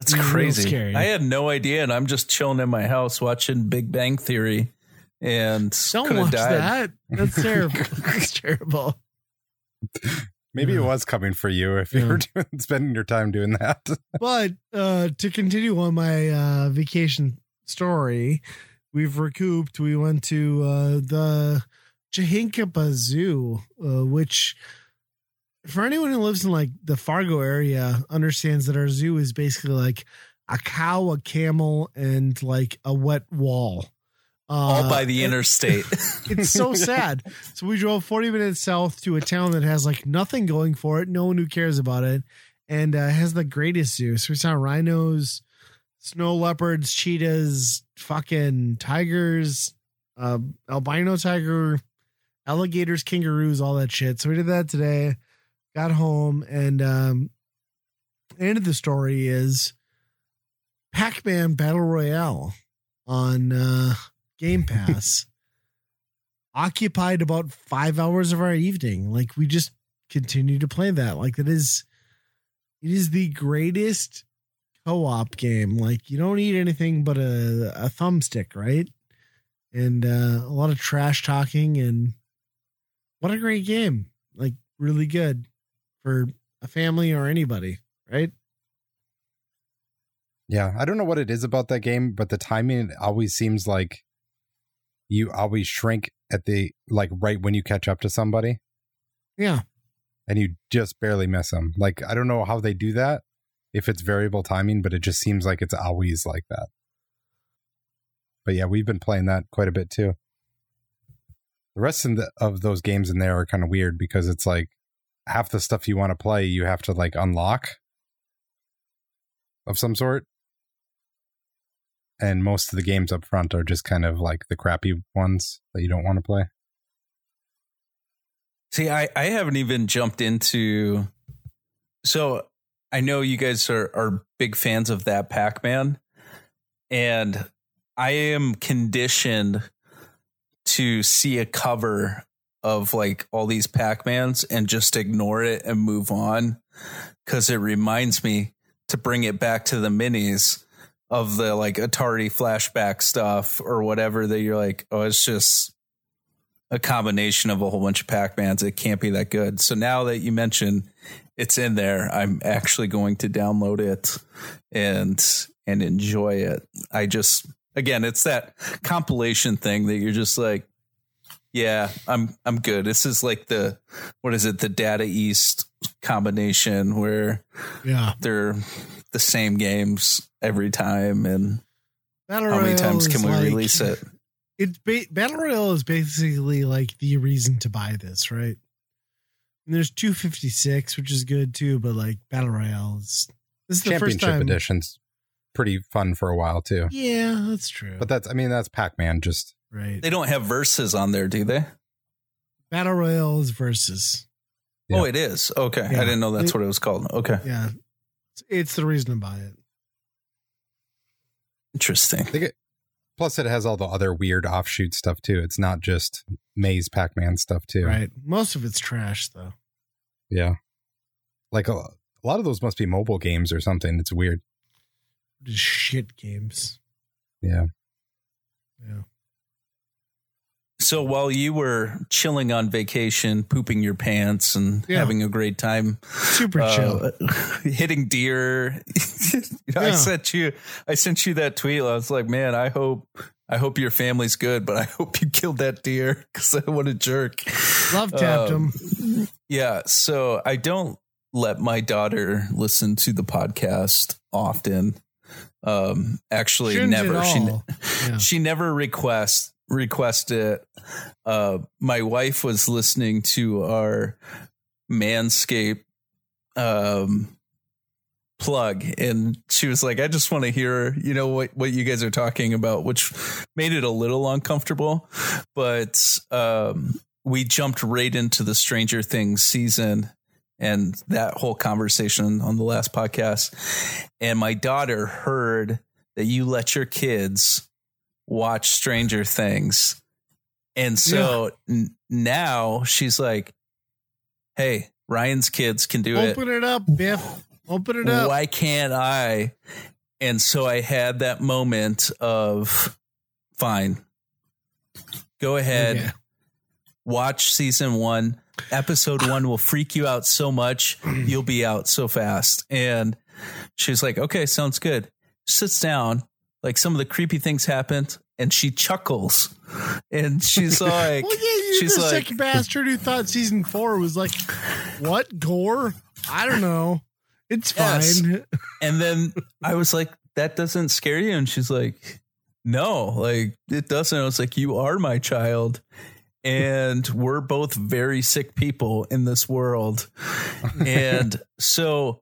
That's crazy. scary. I had no idea, and I'm just chilling in my house watching Big Bang Theory, and Don't could have watch died. that. That's terrible. That's terrible. Maybe Yeah. it was coming for you if you were doing, spending your time doing that. But uh, to continue on my uh, vacation story, we've recouped. We went to uh, the Chahinkapa Zoo, uh, which, for anyone who lives in like the Fargo area, understands that our zoo is basically like a cow, a camel, and like a wet wall. all Uh, by the interstate. it's so sad. So we drove 40 minutes south to a town that has like nothing going for it, no one who cares about it, and uh, has the greatest zoo. So we saw rhinos, snow leopards, cheetahs, fucking tigers, uh, albino tiger, alligators, kangaroos, all that shit. So we did that today. Got home, and um, end of the story is Pac-Man Battle Royale on uh, Game Pass occupied about five hours of our evening. Like we just continue to play that. Like it is, it is the greatest co-op game. Like you don't need anything but a, a thumbstick, right? And uh, a lot of trash talking and what a great game. Like really good for a family or anybody, right? Yeah, I don't know what it is about that game, but the timing always seems like you always shrink at the like right when you catch up to somebody Yeah. and you just barely miss them. Like I don't know how they do that if it's variable timing, but it just seems like it's always like that. But yeah, we've been playing that quite a bit too. The rest of, the, of those games in there are kind of weird because it's like half the stuff you want to play you have to like unlock of some sort and most of the games up front are just kind of like the crappy ones that you don't want to play. See, I, I haven't even jumped into. So I know you guys are, are big fans of that Pac Man. And I am conditioned to see a cover of like all these Pac Mans and just ignore it and move on. Cause it reminds me to bring it back to the minis of the like Atari flashback stuff or whatever that you're like, oh, it's just a combination of a whole bunch of Pac-Mans. It can't be that good. So now that you mention it's in there, I'm actually going to download it and and enjoy it. I just again, it's that compilation thing that you're just like, yeah, I'm I'm good. This is like the what is it, the Data East combination where Yeah. they're the same games every time and Battle how many Royale times can we like- release it? it's ba- battle royale is basically like the reason to buy this, right? And there's 256, which is good too, but like battle royale is this is the first Championship time. edition's pretty fun for a while too. Yeah, that's true. But that's I mean that's Pac-Man just right, They don't have verses on there, do they? battle royale is versus. Yeah. Oh, it is. Okay. Yeah. I didn't know that's It- what it was called. Okay. Yeah, it's, it's the reason to buy it. Interesting. It, Plus, it has all the other weird offshoot stuff too. It's not just Maze Pac Man stuff too. Right. Most of it's trash though. Yeah. Like a, a lot of those must be mobile games or something. It's weird. Just shit games. Yeah. Yeah. So while you were chilling on vacation, pooping your pants and Yeah. having a great time, Super chill. uh, hitting deer, I Yeah. sent you, I sent you that tweet. I was like, man, I hope, I hope your family's good, but I hope you killed that deer because I want a jerk. Love tapped um, him. Yeah. So I don't let my daughter listen to the podcast often. Um, actually, Shouldn't never. She. Yeah. she never requests request it. Uh, my wife was listening to our Manscape um, plug, and she was like, "I just want to hear, you know, what what you guys are talking about," which made it a little uncomfortable. But um, we jumped right into the Stranger Things season. And that whole conversation on the last podcast. And my daughter heard that you let your kids watch Stranger Things. And so n- now she's like, hey, Ryan's kids can do it. Open it up, Biff. Open it up. Why can't I? And so I had that moment of, fine, go ahead, watch season one. Episode one will freak you out so much, you'll be out so fast. And she's like, okay, sounds good. Sits down, like some of the creepy things happened, and she chuckles. And she's like, at you, she's the like, sick bastard who thought season four was like, what gore? I don't know. It's Yes. fine. And then I was like, that doesn't scare you? And she's like, no, like it doesn't. I was like, you are my child. And we're both very sick people in this world. And so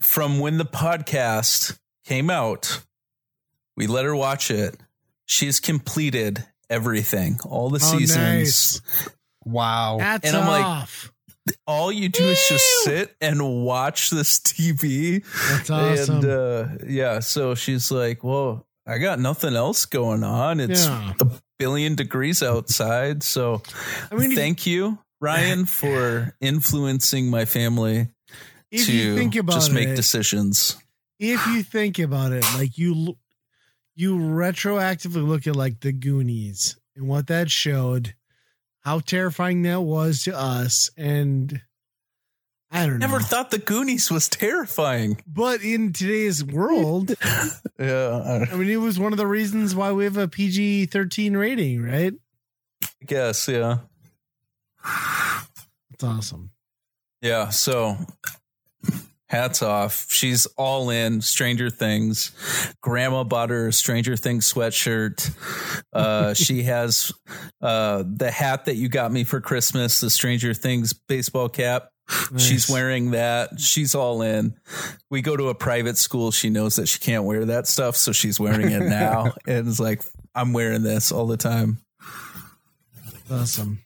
from when the podcast came out, we let her watch it. She's completed everything, all the Oh, seasons. nice. Wow. Hats And I'm like, off. All you do is just sit and watch this TV. That's awesome. And uh, yeah, so she's like, "Well, I got nothing else going on. It's Yeah. a billion degrees outside." So, I mean, thank you, Ryan, for influencing my family if to you think about just make it, decisions. if you think about it, like you, you retroactively look at like the Goonies and what that showed, how terrifying that was to us, and I don't Never know. thought the Goonies was terrifying. but in today's world, Yeah, I mean, it was one of the reasons why we have a PG thirteen rating, right? I guess. Yeah, It's awesome. yeah. So. Hats off. She's all in Stranger Things. Grandma bought her a Stranger Things sweatshirt. Uh, she has uh, the hat that you got me for Christmas, the Stranger Things baseball cap. She's wearing that. She's all in. We go to a private school. She knows that she can't wear that stuff, so she's wearing it now. and it's like, I'm wearing this all the time. awesome.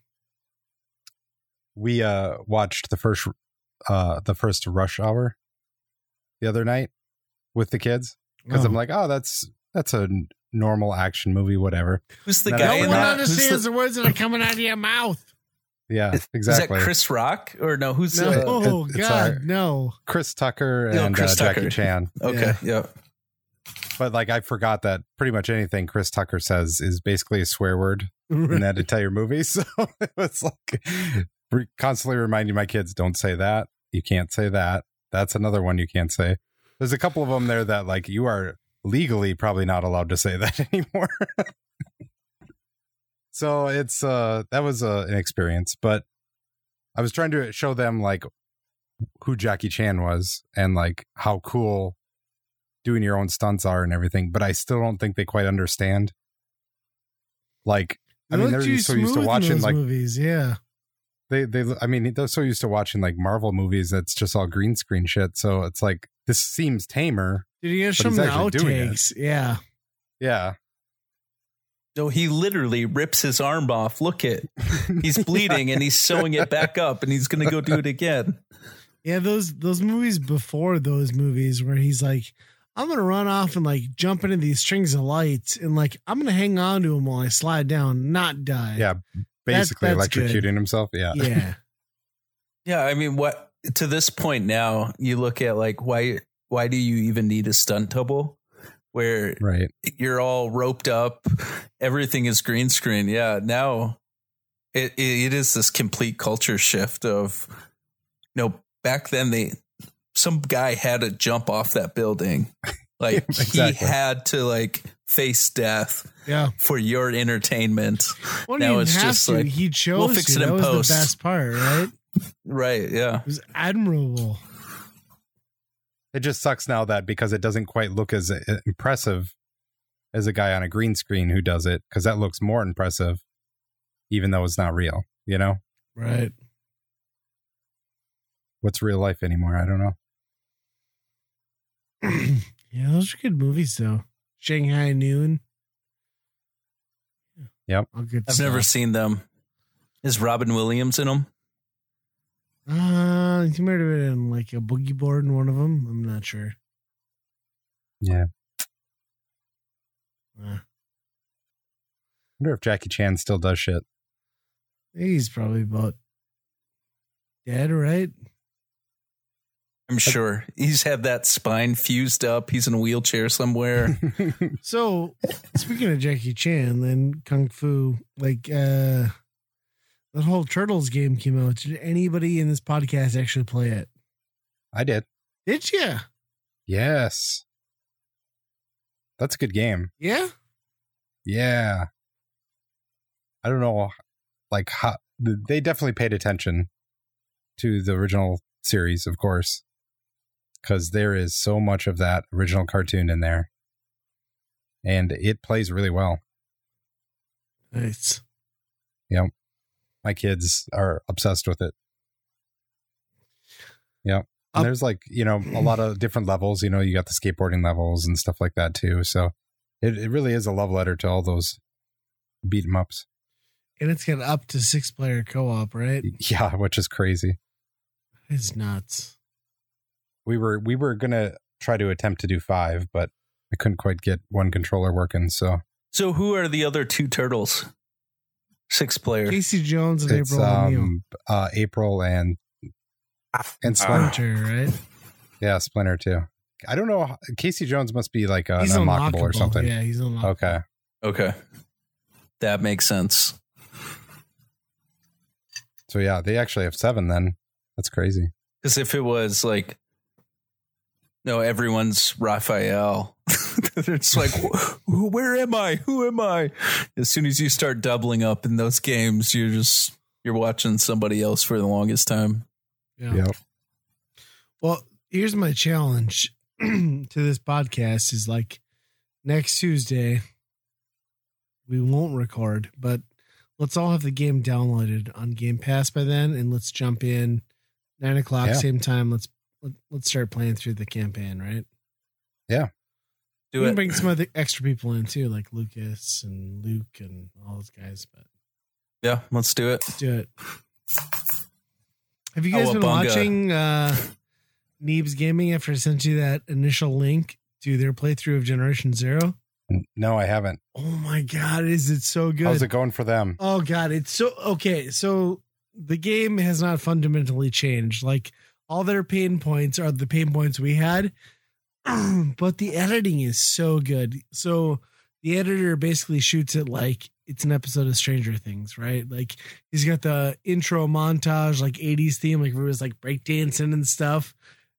we uh watched the first uh the first rush hour the other night with the kids because i'm Oh. like oh that's that's a normal action movie whatever Who's the guy no one that? Understands the, the, words that are coming out of your mouth. yeah exactly. is that Chris Rock or no? Who's No, the? oh it's God, our- no. chris tucker No, and Chris uh, Tucker. jackie chan Okay, yeah. but like i forgot that pretty much anything chris tucker says is basically a swear word in that entire movie so it was like re- constantly reminding my kids don't say that. You can't say that. That's another one you can't say. There's a couple of them there that like you are legally probably not allowed to say that anymore. So it's uh that was uh, an experience but i was trying to show them like who jackie chan was and like how cool doing your own stunts are and everything but i still don't think they quite understand. Like I mean, they're so used to watching like movies. Yeah, they they I mean they're so used to watching like Marvel movies that's just all green screen shit. So it's like this seems tamer. did you get some he's actually doing it. outtakes? Yeah, Yeah. So he literally rips his arm off. Look it. He's bleeding and he's sewing it back up and he's going to go do it again. yeah. Those those movies before those movies where he's like, I'm gonna run off and like jump into these strings of lights and like I'm gonna hang on to him while I slide down, not die. Yeah, basically that's electrocuting good. himself. Yeah. yeah. Yeah, I mean, what to this point now, you look at like why why do you even need a stunt double where Right. you're all roped up, everything is green screen. Yeah, now it it is this complete culture shift of you know, back then they some guy had to jump off that building. Like Exactly. he had to like face death Yeah. for your entertainment. Well, Now it's just to. like, he chose we'll fix to. it in that was post. the best part, right? Right, yeah. It was admirable. It just sucks now that because it doesn't quite look as uh, impressive as a guy on a green screen who does it, because that looks more impressive, even though it's not real. You know, Right. what's real life anymore? I don't know. yeah, those are good movies though. Shanghai Noon. Yep. All good I've stuff. never seen them. Is Robin Williams in them? Uh, he might have been in like a boogie board in one of them. I'm not sure. Yeah. Uh, wonder if Jackie Chan still does shit. he's probably about dead, right? I'm sure he's had that spine fused up. He's in a wheelchair somewhere. So speaking of Jackie Chan, and Kung Fu, like uh that whole Turtles game came out. Did anybody in this podcast actually play it? I did. Did you? Yes. That's a good game. Yeah. Yeah. I don't know, like how they definitely paid attention to the original series, of course, because there is so much of that original cartoon in there, and it plays really well. Nice. Yep. My kids are obsessed with it. Yep. And um, there's like, you know, a lot of different levels. You know, you got the skateboarding levels and stuff like that too. So it, it really is a love letter to all those beat 'em ups. And it's got up to six player co op, right? Yeah, which is crazy. It's nuts. We were we were gonna try to attempt to do five, but I couldn't quite get one controller working. So so who are the other two turtles? Six players. Casey Jones and it's April um uh April and and Splinter. Splinter, right? yeah, Splinter too. I don't know. Casey Jones must be like an he's unlockable or something. Yeah, he's unlockable. Okay. Okay. That makes sense. So yeah, they actually have seven then. That's crazy. Because if it was like, no, everyone's Raphael. it's like, who, where am I? Who am I? As soon as you start doubling up in those games, you're just you're watching somebody else for the longest time. Yeah. Yep. Well, here's my challenge to this podcast is like next Tuesday we won't record, but let's all have the game downloaded on Game Pass by then and let's jump in nine o'clock, Yeah. same time. Let's let, let's start playing through the campaign, right? Yeah. Do we can it. bring some other extra people in too, like Lucas and Luke and all those guys, but yeah, let's do it. let's do it. Have you guys been Cowabunga. watching uh Neebs Gaming after I sent you that initial link to their playthrough of Generation Zero? No, I haven't. Oh my god, is it so good? How's it going for them? Oh god, it's so okay. So the game has not fundamentally changed. Like all their pain points are the pain points we had, but the editing is so good. So the editor basically shoots it like it's an episode of Stranger Things, right? Like he's got the intro montage, like 80s theme, like everyone's like breakdancing and stuff.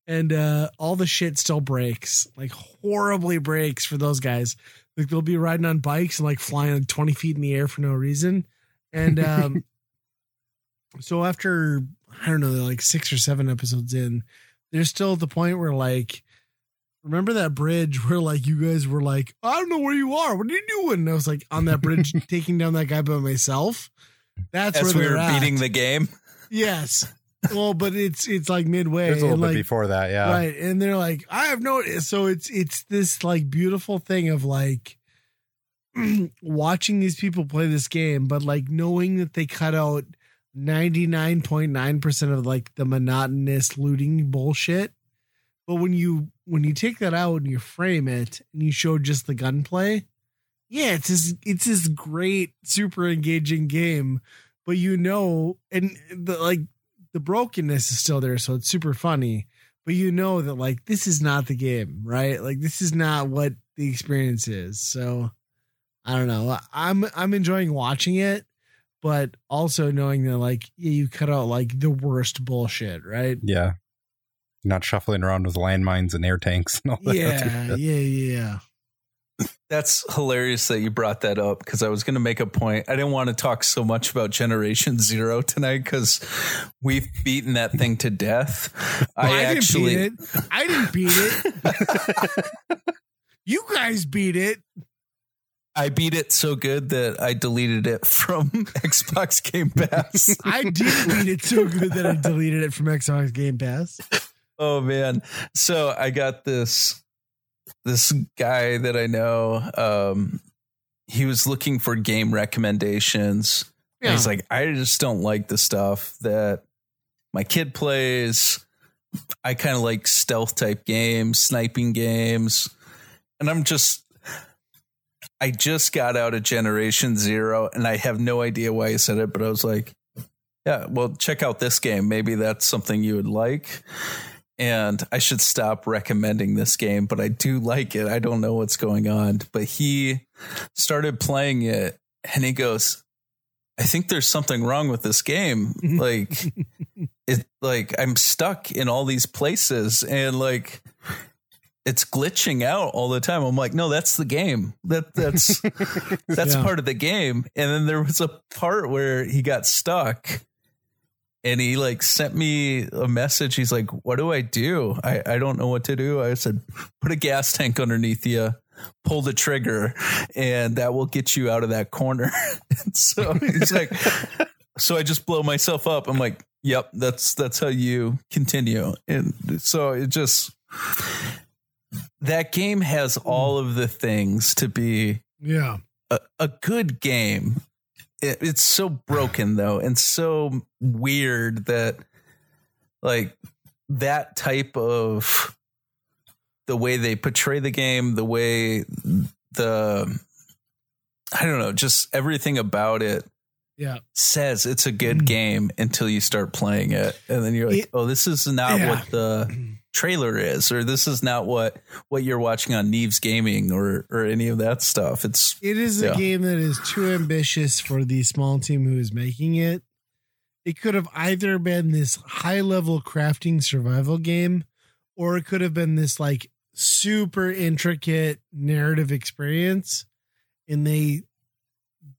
And uh all the shit still breaks, like horribly breaks for those guys. Like they'll be riding on bikes and like flying like 20 feet in the air for no reason. And um so after I don't know, like six or seven episodes in, they're still at the point where like remember that bridge where like you guys were like, I don't know where you are. What are you doing? And I was like on that bridge taking down that guy by myself. That's where we were at. beating the game. Yes. Well, but it's it's like midway. There's a little bit like, before that, yeah. Right. And they're like, I have no so it's it's this like beautiful thing of like watching these people play this game, but like knowing that they cut out 99.9% of like the monotonous looting bullshit. But when you when you take that out and you frame it and you show just the gunplay, yeah, it's this it's this great, super engaging game. But you know, and the like the brokenness is still there, so it's super funny. But you know that like this is not the game, right? Like this is not what the experience is. So I don't know. I'm I'm enjoying watching it, but also knowing that like yeah, you cut out like the worst bullshit, right? Yeah. Not shuffling around with landmines and air tanks and all that. Yeah, yeah, yeah. That's hilarious that you brought that up because I was going to make a point. I didn't want to talk so much about Generation Zero tonight because we've beaten that thing to death. Well, I, I, actually, didn't beat it. I didn't beat it. you guys beat it. I beat it so good that I deleted it from Xbox Game Pass. I did beat it so good that I deleted it from Xbox Game Pass. oh man! So I got this this guy that I know. Um, he was looking for game recommendations. Yeah. He's like, I just don't like the stuff that my kid plays. I kind of like stealth type games, sniping games. And I'm just, I just got out of Generation Zero and I have no idea why he said it, but I was like, yeah, well, check out this game. Maybe that's something you would like. And I should stop recommending this game, but I do like it. I don't know what's going on. But he started playing it and he goes, I think there's something wrong with this game. Like it like I'm stuck in all these places and like it's glitching out all the time. I'm like, no, that's the game. That that's that's Yeah. part of the game. And then there was a part where he got stuck and he like sent me a message. He's like, What do I do? I, I don't know what to do. I said, Put a gas tank underneath you, pull the trigger, and that will get you out of that corner. and so he's like, So I just blow myself up. I'm like, Yep, that's that's how you continue. And so it just that game has all of the things to be Yeah. a, a good game. It, it's so broken though, and so weird that like that type of the way they portray the game, the way the I don't know, just everything about it Yeah. says it's a good mm. game until you start playing it, and then you're like, It- oh, this is not Yeah. what the trailer is, or this is not what what you're watching on Neebs Gaming or or any of that stuff. It's It is a game that is too ambitious for the small team who is making it. It could have either been this high level crafting survival game, or it could have been this like super intricate narrative experience, and they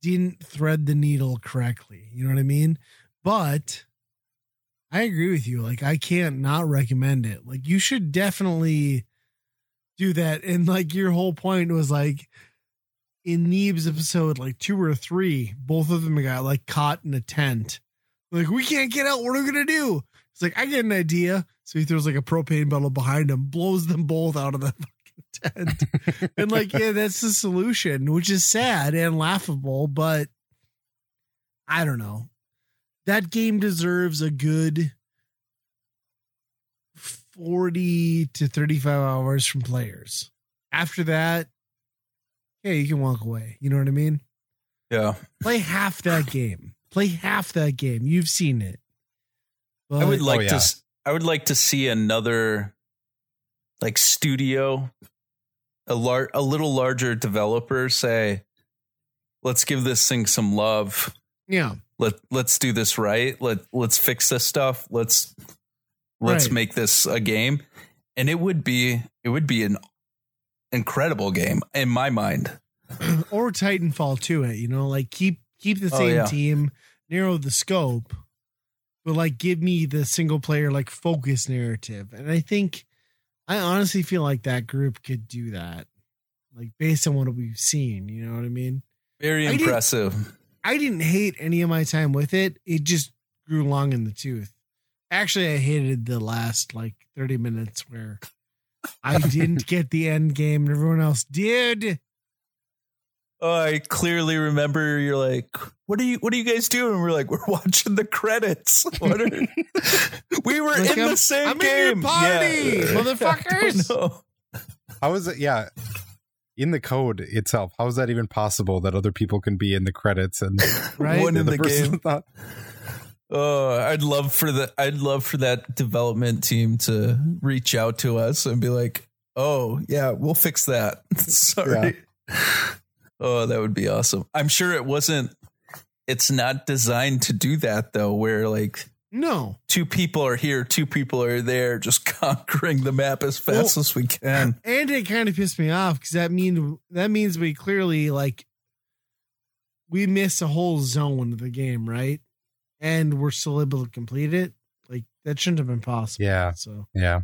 didn't thread the needle correctly. You know what I mean? But I agree with you. Like, I can't not recommend it. Like, you should definitely do that. And like, your whole point was like, in Neeb's episode, like two or three, both of them got like caught in a tent. Like, we can't get out. What are we gonna do? It's like, I get an idea. So he throws like a propane bottle behind him, blows them both out of the fucking tent. and like, yeah, that's the solution, which is sad and laughable, but I don't know. That game deserves a good 40 to 35 hours from players. After that, yeah, you can walk away. You know what I mean? yeah. Play half that game. Play half that game. You've seen it. But I would like oh, yeah. to. s- I would like to see another, like studio, a lar- a little larger developer say, "Let's give this thing some love. yeah, Let let's do this right. Let let's fix this stuff. Let's let's Right. make this a game." And it would be it would be an incredible game in my mind. or Titanfall to it. Eh, you know, like keep keep the Oh, same yeah. team, narrow the scope, but like give me the single player like focus narrative. And I think I honestly feel like that group could do that, like based on what we've seen. You know what I mean? Very I impressive. I didn't hate any of my time with it. It just grew long in the tooth. Actually, I hated the last like 30 minutes where I didn't get the end game and everyone else did. Oh, I clearly remember you're like, what are you what are you guys doing? We're like, we're watching the credits. What are, we were Like, in I'm- the same I'm in your game. party, motherfuckers. I know. How is it? Yeah. In the code itself, how is that even possible that other people can be in the credits and Right? One in the the game. thought, Oh, uh, I'd love for the I'd love for that development team to reach out to us and be like, "Oh, yeah, we'll fix that." Sorry. Oh, that would be awesome. I'm sure it wasn't it's not designed to do that though where like No. two people are here, two people are there just conquering the map as fast Well- as we can. And it kind of pissed me off because that mean that means we clearly like we miss a whole zone of the game, right? And we're still able to complete it. Like that shouldn't have been possible. Yeah. So yeah.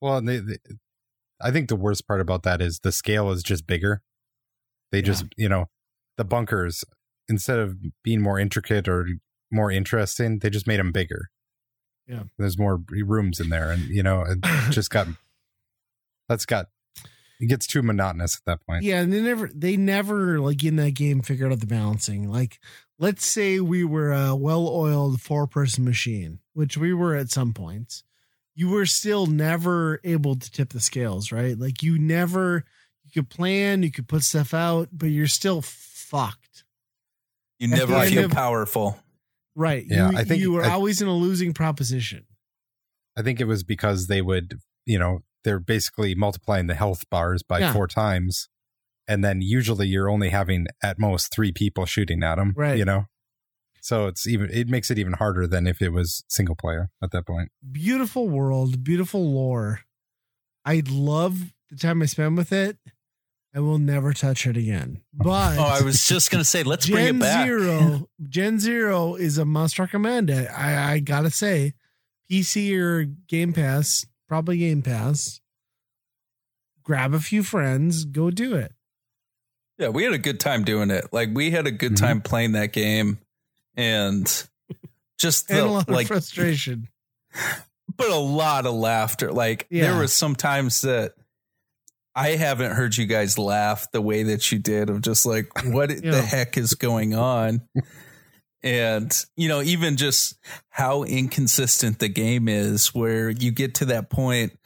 Well, and they, they, I think the worst part about that is the scale is just bigger. They just, you know, the bunkers, instead of being more intricate or more interesting, they just made them bigger. Yeah. There's more rooms in there. And, you know, it just got, that's got, it gets too monotonous at that point. yeah, and they never they never like in that game figured out the balancing. Like let's say we were a well-oiled four-person machine, which we were at some points. You were still never able to tip the scales, right? Like you never you could plan, you could put stuff out, but you're still fucked. You never feel of- powerful. Right. Yeah, you, I think- you were I- always in a losing proposition. I think it was because they would, you know, they're basically multiplying the health bars by Yeah. four times. And then usually you're only having at most three people shooting at them, Right. you know? So it's even, it makes it even harder than if it was single player at that point. Beautiful world, beautiful lore. I love the time I spend with it. I will never touch it again. But Oh, I was just gonna say, let's bring it back. Zero, Gen Zero is a must recommend. I, I I gotta say, PC or Game Pass, probably Game Pass. Grab a few friends, go do it. Yeah, we had a good time doing it. Like we had a good Mhm. time playing that game, and just And a lot like, of frustration. but a lot of laughter. Like Yeah. there was some times that I haven't heard you guys laugh the way that you did. Of just like, what Yeah. the heck is going on? And you know, even just how inconsistent the game is, where you get to that point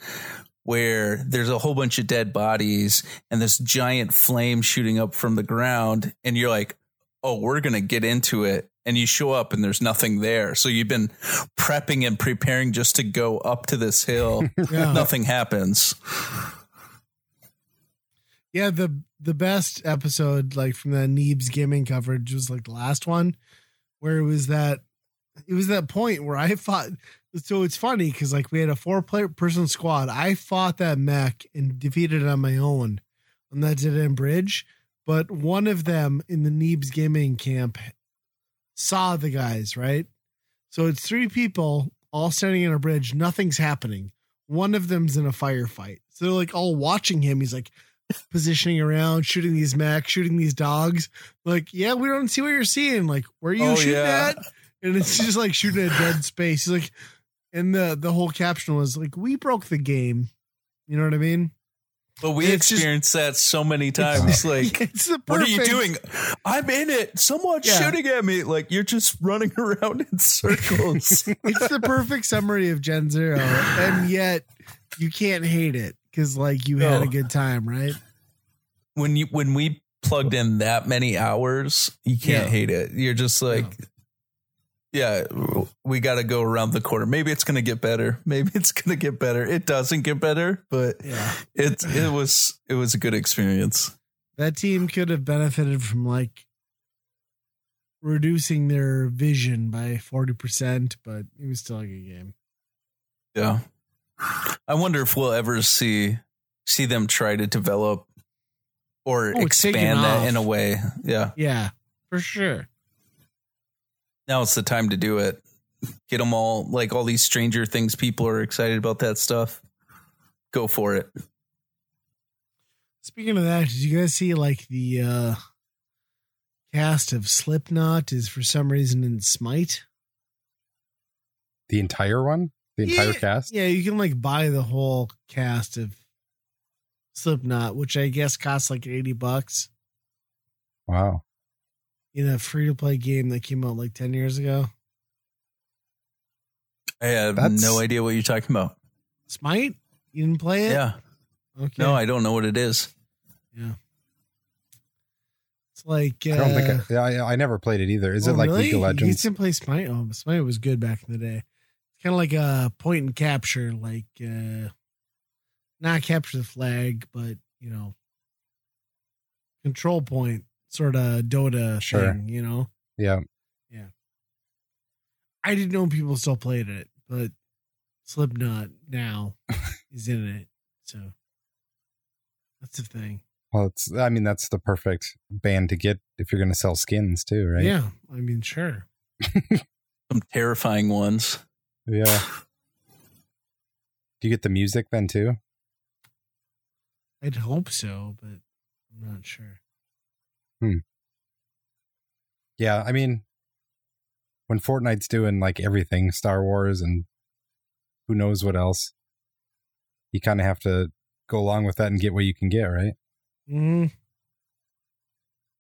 where there's a whole bunch of dead bodies and this giant flame shooting up from the ground, and you're like, oh, we're going to get into it. And you show up and there's nothing there. So you've been prepping and preparing just to go up to this hill. Yeah. nothing happens. Yeah, the the best episode like from the Neebs gaming coverage was like the last one where it was that it was that point where I fought so it's funny because like we had a four player person squad. I fought that mech and defeated it on my own on that dead end bridge. But one of them in the Neebs gaming camp saw the guys, right? So it's three people all standing on a bridge, nothing's happening. One of them's in a firefight. So they're like all watching him. He's like positioning around, shooting these mechs, shooting these dogs. Like, yeah, we don't see what you're seeing. Like, where are you Oh, shooting yeah. at? And it's just like shooting at dead space. He's like, and the the whole caption was like, "We broke the game." You know what I mean? But we It's just- experienced that so many times. Like, it's what are you doing? I'm in it. Someone's Yeah. shooting at me. Like, you're just running around in circles. It's the perfect summary of Gen Zero, and yet you can't hate it because like you had a good time, right? when you when we plugged in that many hours, you can't Yeah. hate it. You're just like, yeah, we got to go around the corner. Maybe it's going to get better. Maybe it's going to get better. It doesn't get better, but Yeah. it it was it was a good experience. That team could have benefited from like reducing their vision by 40%, but it was still a good game. Yeah. I wonder if we'll ever see see them try to develop or Oh, expand that off. in a way. Yeah. Yeah, for sure. Now it's the time to do it. Get them all like all these Stranger Things people are excited about that stuff. Go for it. Speaking of that, did you guys see like the uh cast of Slipknot is for some reason in Smite? The entire one? The entire yeah, cast? Yeah, you can like buy the whole cast of Slipknot, which I guess costs like 80 bucks. Wow. in a free to play game that came out like 10 years ago. I have That's- no idea what you're talking about. Smite? You didn't play it? Yeah. Okay. No, I don't know what it is. yeah. It's like uh, I don't think I, yeah, I, I never played it either. Is oh, it like really? League of You Legends? didn't play Smite? Oh, Smite was good back in the day. It's kind of like a point and capture, like uh not capture the flag, but you know, control point sort of Dota Sure. thing. You know, yeah, Yeah. I didn't know people still played it, but Slipknot now is in it, so that's the thing. Well, it's. I mean, that's the perfect band to get if you're going to sell skins too, right? Yeah, I mean, sure. Some terrifying ones. Yeah. Do you get the music then too? I'd hope so, but I'm not sure. Hmm. Yeah. I mean, when Fortnite's doing like everything, Star Wars and who knows what else, you kind of have to go along with that and get what you can get, right? Mm.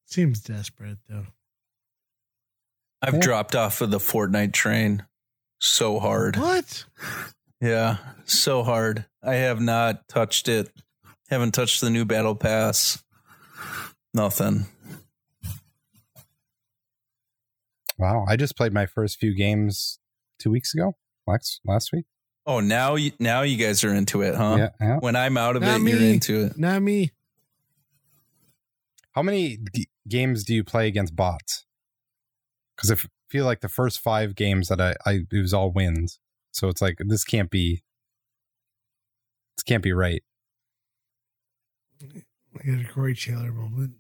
Seems desperate though. I've Yeah. dropped off of the Fortnite train so hard. What? Yeah, so hard. I have not touched it. Haven't touched the new battle pass. Nothing. Wow. I just played my first few games two weeks ago, last last week. Oh, now you now you guys are into it, huh? Yeah, yeah. When I'm out of Not it, you're into it. Not me. How many g- games do you play against bots? Because I f- feel like the first five games that I, I it was all wins. So it's like this can't be this can't be right. I got a Corey Taylor moment.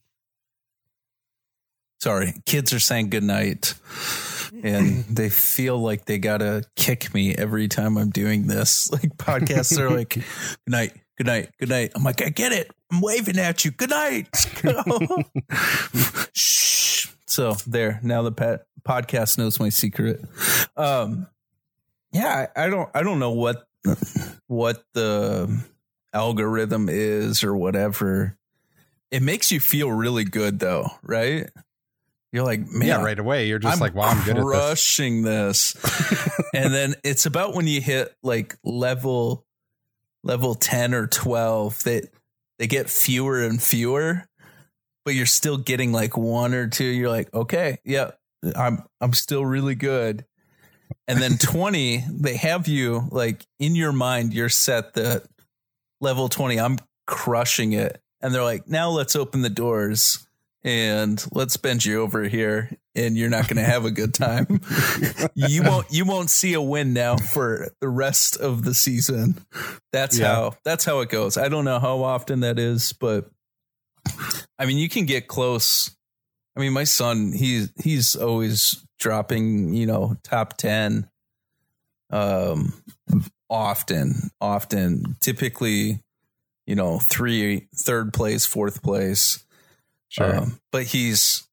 Sorry, kids are saying goodnight, and they feel like they gotta kick me every time I'm doing this. Like podcasts are like, "Good night, good night, good night." I'm like, I get it. I'm waving at you. Good night. Shh. So there. Now the pet podcast knows my secret. Um, yeah, I, I don't. I don't know what what the algorithm is or whatever. It makes you feel really good though, right? You're like, man, yeah, right away you're just I'm like, wow, I'm good at this. crushing this. and then it's about when you hit like level level 10 or 12 that they get fewer and fewer, but you're still getting like one or two. You're like, okay, yeah, I'm I'm still really good. And then 20, they have you like in your mind, you're set that level 20, I'm crushing it. And they're like, now let's open the doors and let's bend you over here and you're not going to have a good time. you won't you won't see a win now for the rest of the season. That's Yeah. how that's how it goes. I don't know how often that is, but I mean you can get close. I mean my son he's he's always dropping, you know, top 10 um often often typically you know, three third place, fourth place. Sure. Um, but he's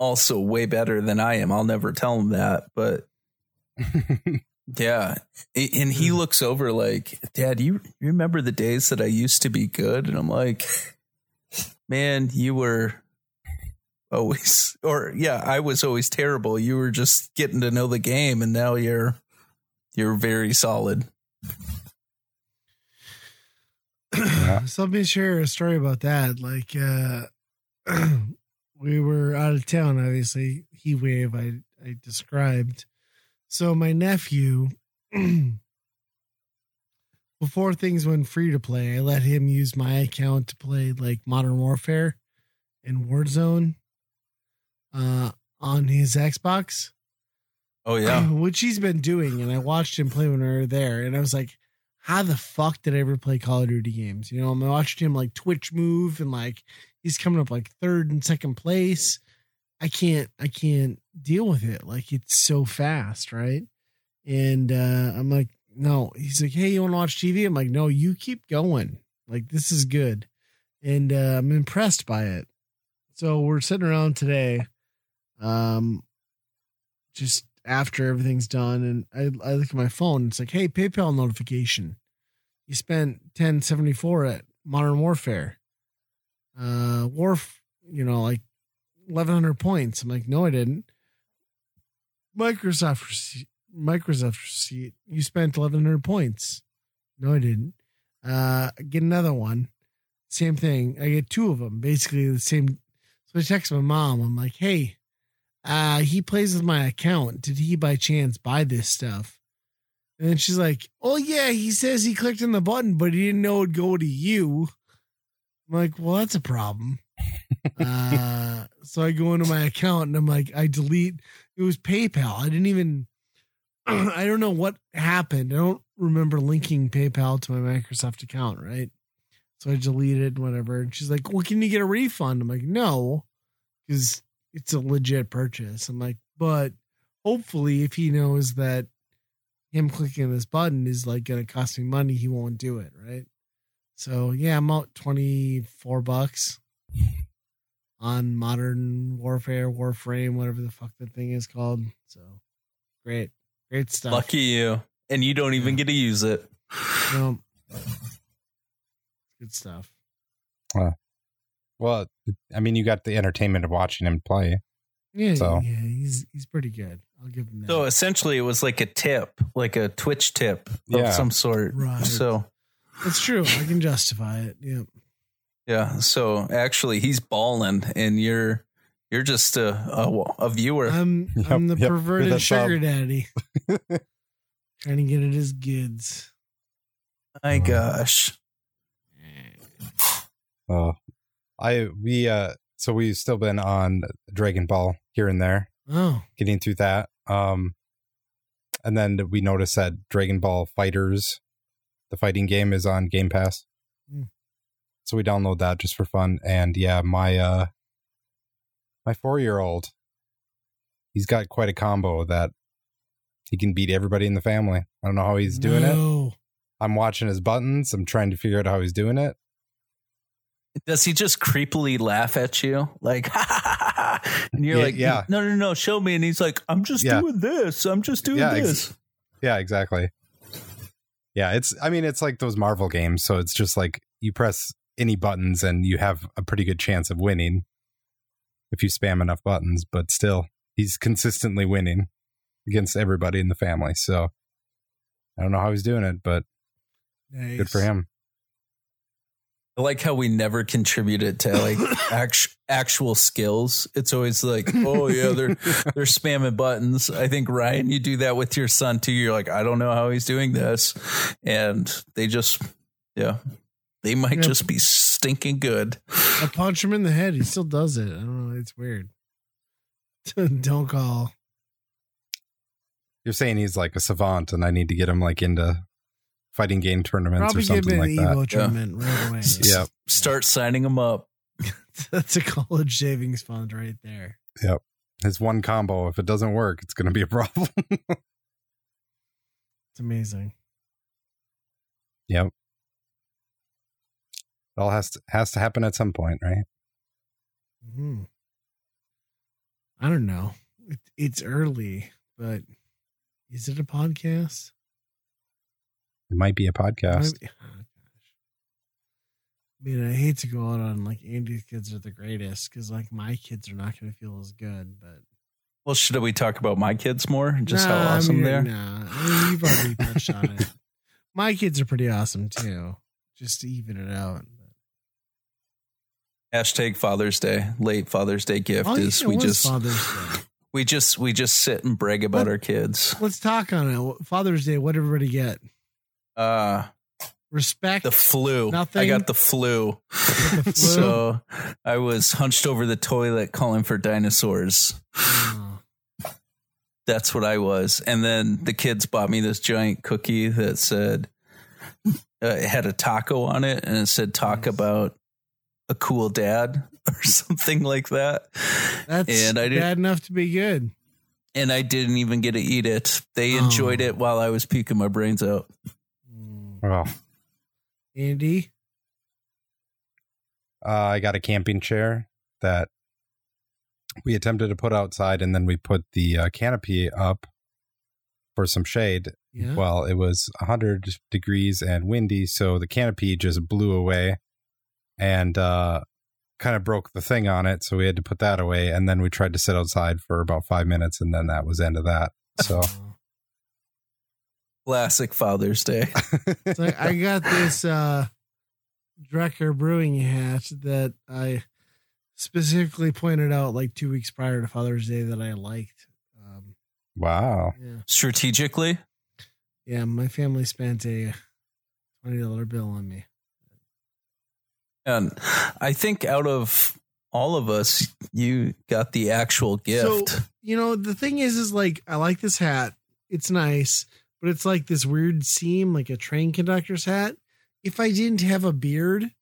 also way better than I am. I'll never tell him that, but yeah. And he looks over like, Dad, you you remember the days that I used to be good? And I'm like, Man, you were always, or yeah, I was always terrible. You were just getting to know the game, and now you're you're very solid. Yeah. So let me share a story about that. Like, uh, we were out of town, obviously, he wave, I, I described. So my nephew, before things went free to play, I let him use my account to play like Modern Warfare and Warzone uh, on his Xbox. Oh yeah, which he's been doing, and I watched him play when we were there, and I was like, "How the fuck did I ever play Call of Duty games?" You know, I'm watching him like Twitch move, and like he's coming up like third and second place. I can't, I can't deal with it. Like it's so fast, right? And uh I'm like, no. He's like, hey, you want to watch TV? I'm like, no, you keep going. Like this is good, and uh, I'm impressed by it. So we're sitting around today, um, just after everything's done, and I, I look at my phone. It's like, hey, PayPal notification. You spent ten seventy four at Modern Warfare. Uh, Warf you know, like 1100 points. I'm like, no, I didn't. Microsoft receipt, Microsoft receipt. You spent 1100 points. No, I didn't. Uh, get another one. Same thing. I get two of them, basically the same. So I text my mom. I'm like, hey, uh, he plays with my account. Did he by chance buy this stuff? And then she's like, oh, yeah, he says he clicked on the button, but he didn't know it'd go to you. I'm like, well, that's a problem. uh, so I go into my account and I'm like, I delete. It was PayPal. I didn't even. I don't know what happened. I don't remember linking PayPal to my Microsoft account, right? So I deleted whatever. And she's like, "Well, can you get a refund?" I'm like, "No, because it's a legit purchase." I'm like, "But hopefully, if he knows that him clicking this button is like going to cost me money, he won't do it, right?" So yeah, I'm out twenty four bucks on Modern Warfare, Warframe, whatever the fuck that thing is called. So great, great stuff. Lucky you, and you don't even Yeah. get to use it. No. Good stuff. Well, I mean, you got the entertainment of watching him play. Yeah, So- yeah, he's he's pretty good. I'll give him that. So essentially, it was like a tip, like a Twitch tip of Yeah. some sort. Right. So It's true. I can justify it. Yeah. yeah, so actually, he's balling, and you're you're just a a, a viewer. I'm Yep, I'm the yep, perverted with a sugar daddy. Trying to get at his kids. My gosh, Uh, I we uh, so we've still been on Dragon Ball here and there, Oh, getting through that. Um, and then we noticed that Dragon Ball FighterZ, the fighting game, is on Game Pass. Hmm. So we download that just for fun. And yeah, my uh, my four year old, he's got quite a combo that he can beat everybody in the family. I don't know how he's doing it. I'm watching his buttons. I'm trying to figure out how he's doing it. Does he just creepily laugh at you, like, and you're Yeah, like, yeah. no, no, no, show me, and he's like, I'm just Yeah. doing this, I'm just doing Yeah, ex- this. Yeah, exactly. Yeah, it's I mean it's like those Marvel games, so it's just like you press any buttons and you have a pretty good chance of winning if you spam enough buttons, but still he's consistently winning against everybody in the family. So I don't know how he's doing it, but Nice. good for him. I like how we never contributed to like act- actual skills. It's always like, oh yeah, they're they're spamming buttons. I think Ryan, you do that with your son too. You're like, I don't know how he's doing this, and they just, yeah, they might Yeah. just be stinking good. I punch him in the head. He still does it. I don't know. It's weird. don't call. You're saying he's like a savant and I need to get him like into fighting game tournaments Probably or give something him like an that. Evo tournament right away. Yeah. Start signing them up. That's a college savings fund right there. Yep. His one combo, if it doesn't work, it's going to be a problem. It's amazing. Yep. It all has to has to happen at some point, right? hmm I don't know. It, it's early, but is it a podcast? It might be a podcast. Maybe- oh. I mean, I hate to go out on like Andy's kids are the greatest because like my kids are not going to feel as good. But Well, should we talk about my kids more? Just Nah, how I awesome mean, they're. Nah, I mean, you've already touched on it. My kids are pretty awesome too. Just to even it out. Hashtag Father's Day, late Father's Day gift Oh, is yeah, we just Father's Day. we just we just sit and brag about What? our kids. Let's talk on it. Father's Day. What did everybody get? Uh Respect. the flu. I got the flu. the flu? So I was hunched over the toilet calling for dinosaurs. Oh, That's what I was. And then the kids bought me this giant cookie that said uh, it had a taco on it and it said talk Nice. about a cool dad or something like that. that's And I didn't- bad enough to be good. And I didn't even get to eat it. They enjoyed Oh. it while I was puking my brains out. Oh, Andy, uh, I got a camping chair that we attempted to put outside, and then we put the uh, canopy up for some shade. yeah. Well, it was 100 degrees and windy, so the canopy just blew away. And uh, kind of broke the thing on it, so we had to put that away. And then we tried to sit outside for about five minutes, and then that was the end of that. So Classic Father's Day. So I, I got this uh Drekker Brewing hat that I specifically pointed out like two weeks prior to Father's Day that I liked. Um, wow, yeah, Strategically, yeah. My family spent a twenty dollar bill on me. and I think out of all of us, you got the actual gift. So you know the thing is, is like I like this hat. It's nice, but it's like this weird seam, like a train conductor's hat. If I didn't have a beard,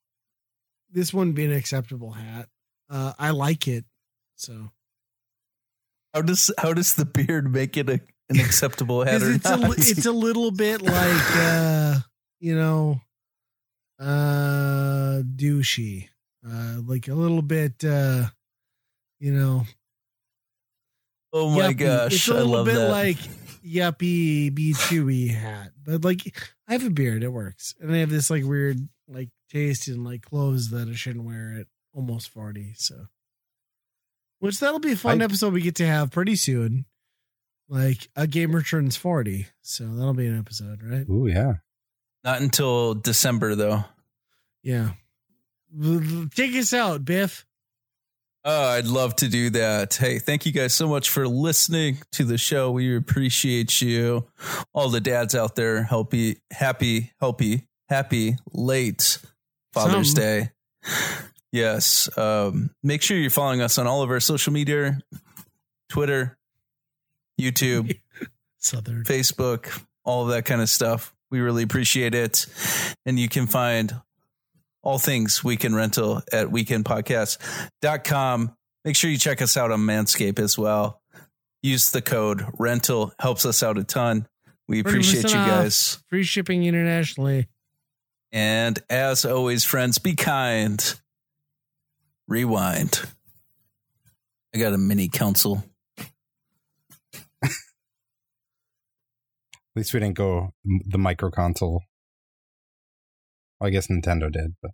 this wouldn't be an acceptable hat. Uh, I like it, so how does how does the beard make it a, an acceptable hat? Or it's a, it's a little bit like uh, you know, uh, douchey, uh, like a little bit, uh, you know, oh my gosh, it's a little bit that. like yuppie, be chewy hat, but like I have a beard, it works, and I have this like weird like taste in like clothes that I shouldn't wear at almost forty. So, which that'll be a fun I- episode we get to have pretty soon. Like a gamer turns forty, so that'll be an episode, right? Oh yeah. Not until December though. Yeah. Take us out, Biff. Oh, I'd love to do that. Hey, thank you guys so much for listening to the show. We appreciate you. All the dads out there, happy, happy, happy, happy late Father's Some. Day. Yes. Um, make sure you're following us on all of our social media Twitter, YouTube, Southern. Facebook, all of that kind of stuff. We really appreciate it. And you can find all things Weekend Rental at weekendpodcast.com. Make sure you check us out on Manscaped as well. Use the code rental, helps us out a ton. We appreciate you 20% off. guys. Free shipping internationally. And as always, friends, be kind. Rewind. I got a mini council. At least we didn't go the micro console. I guess Nintendo did, but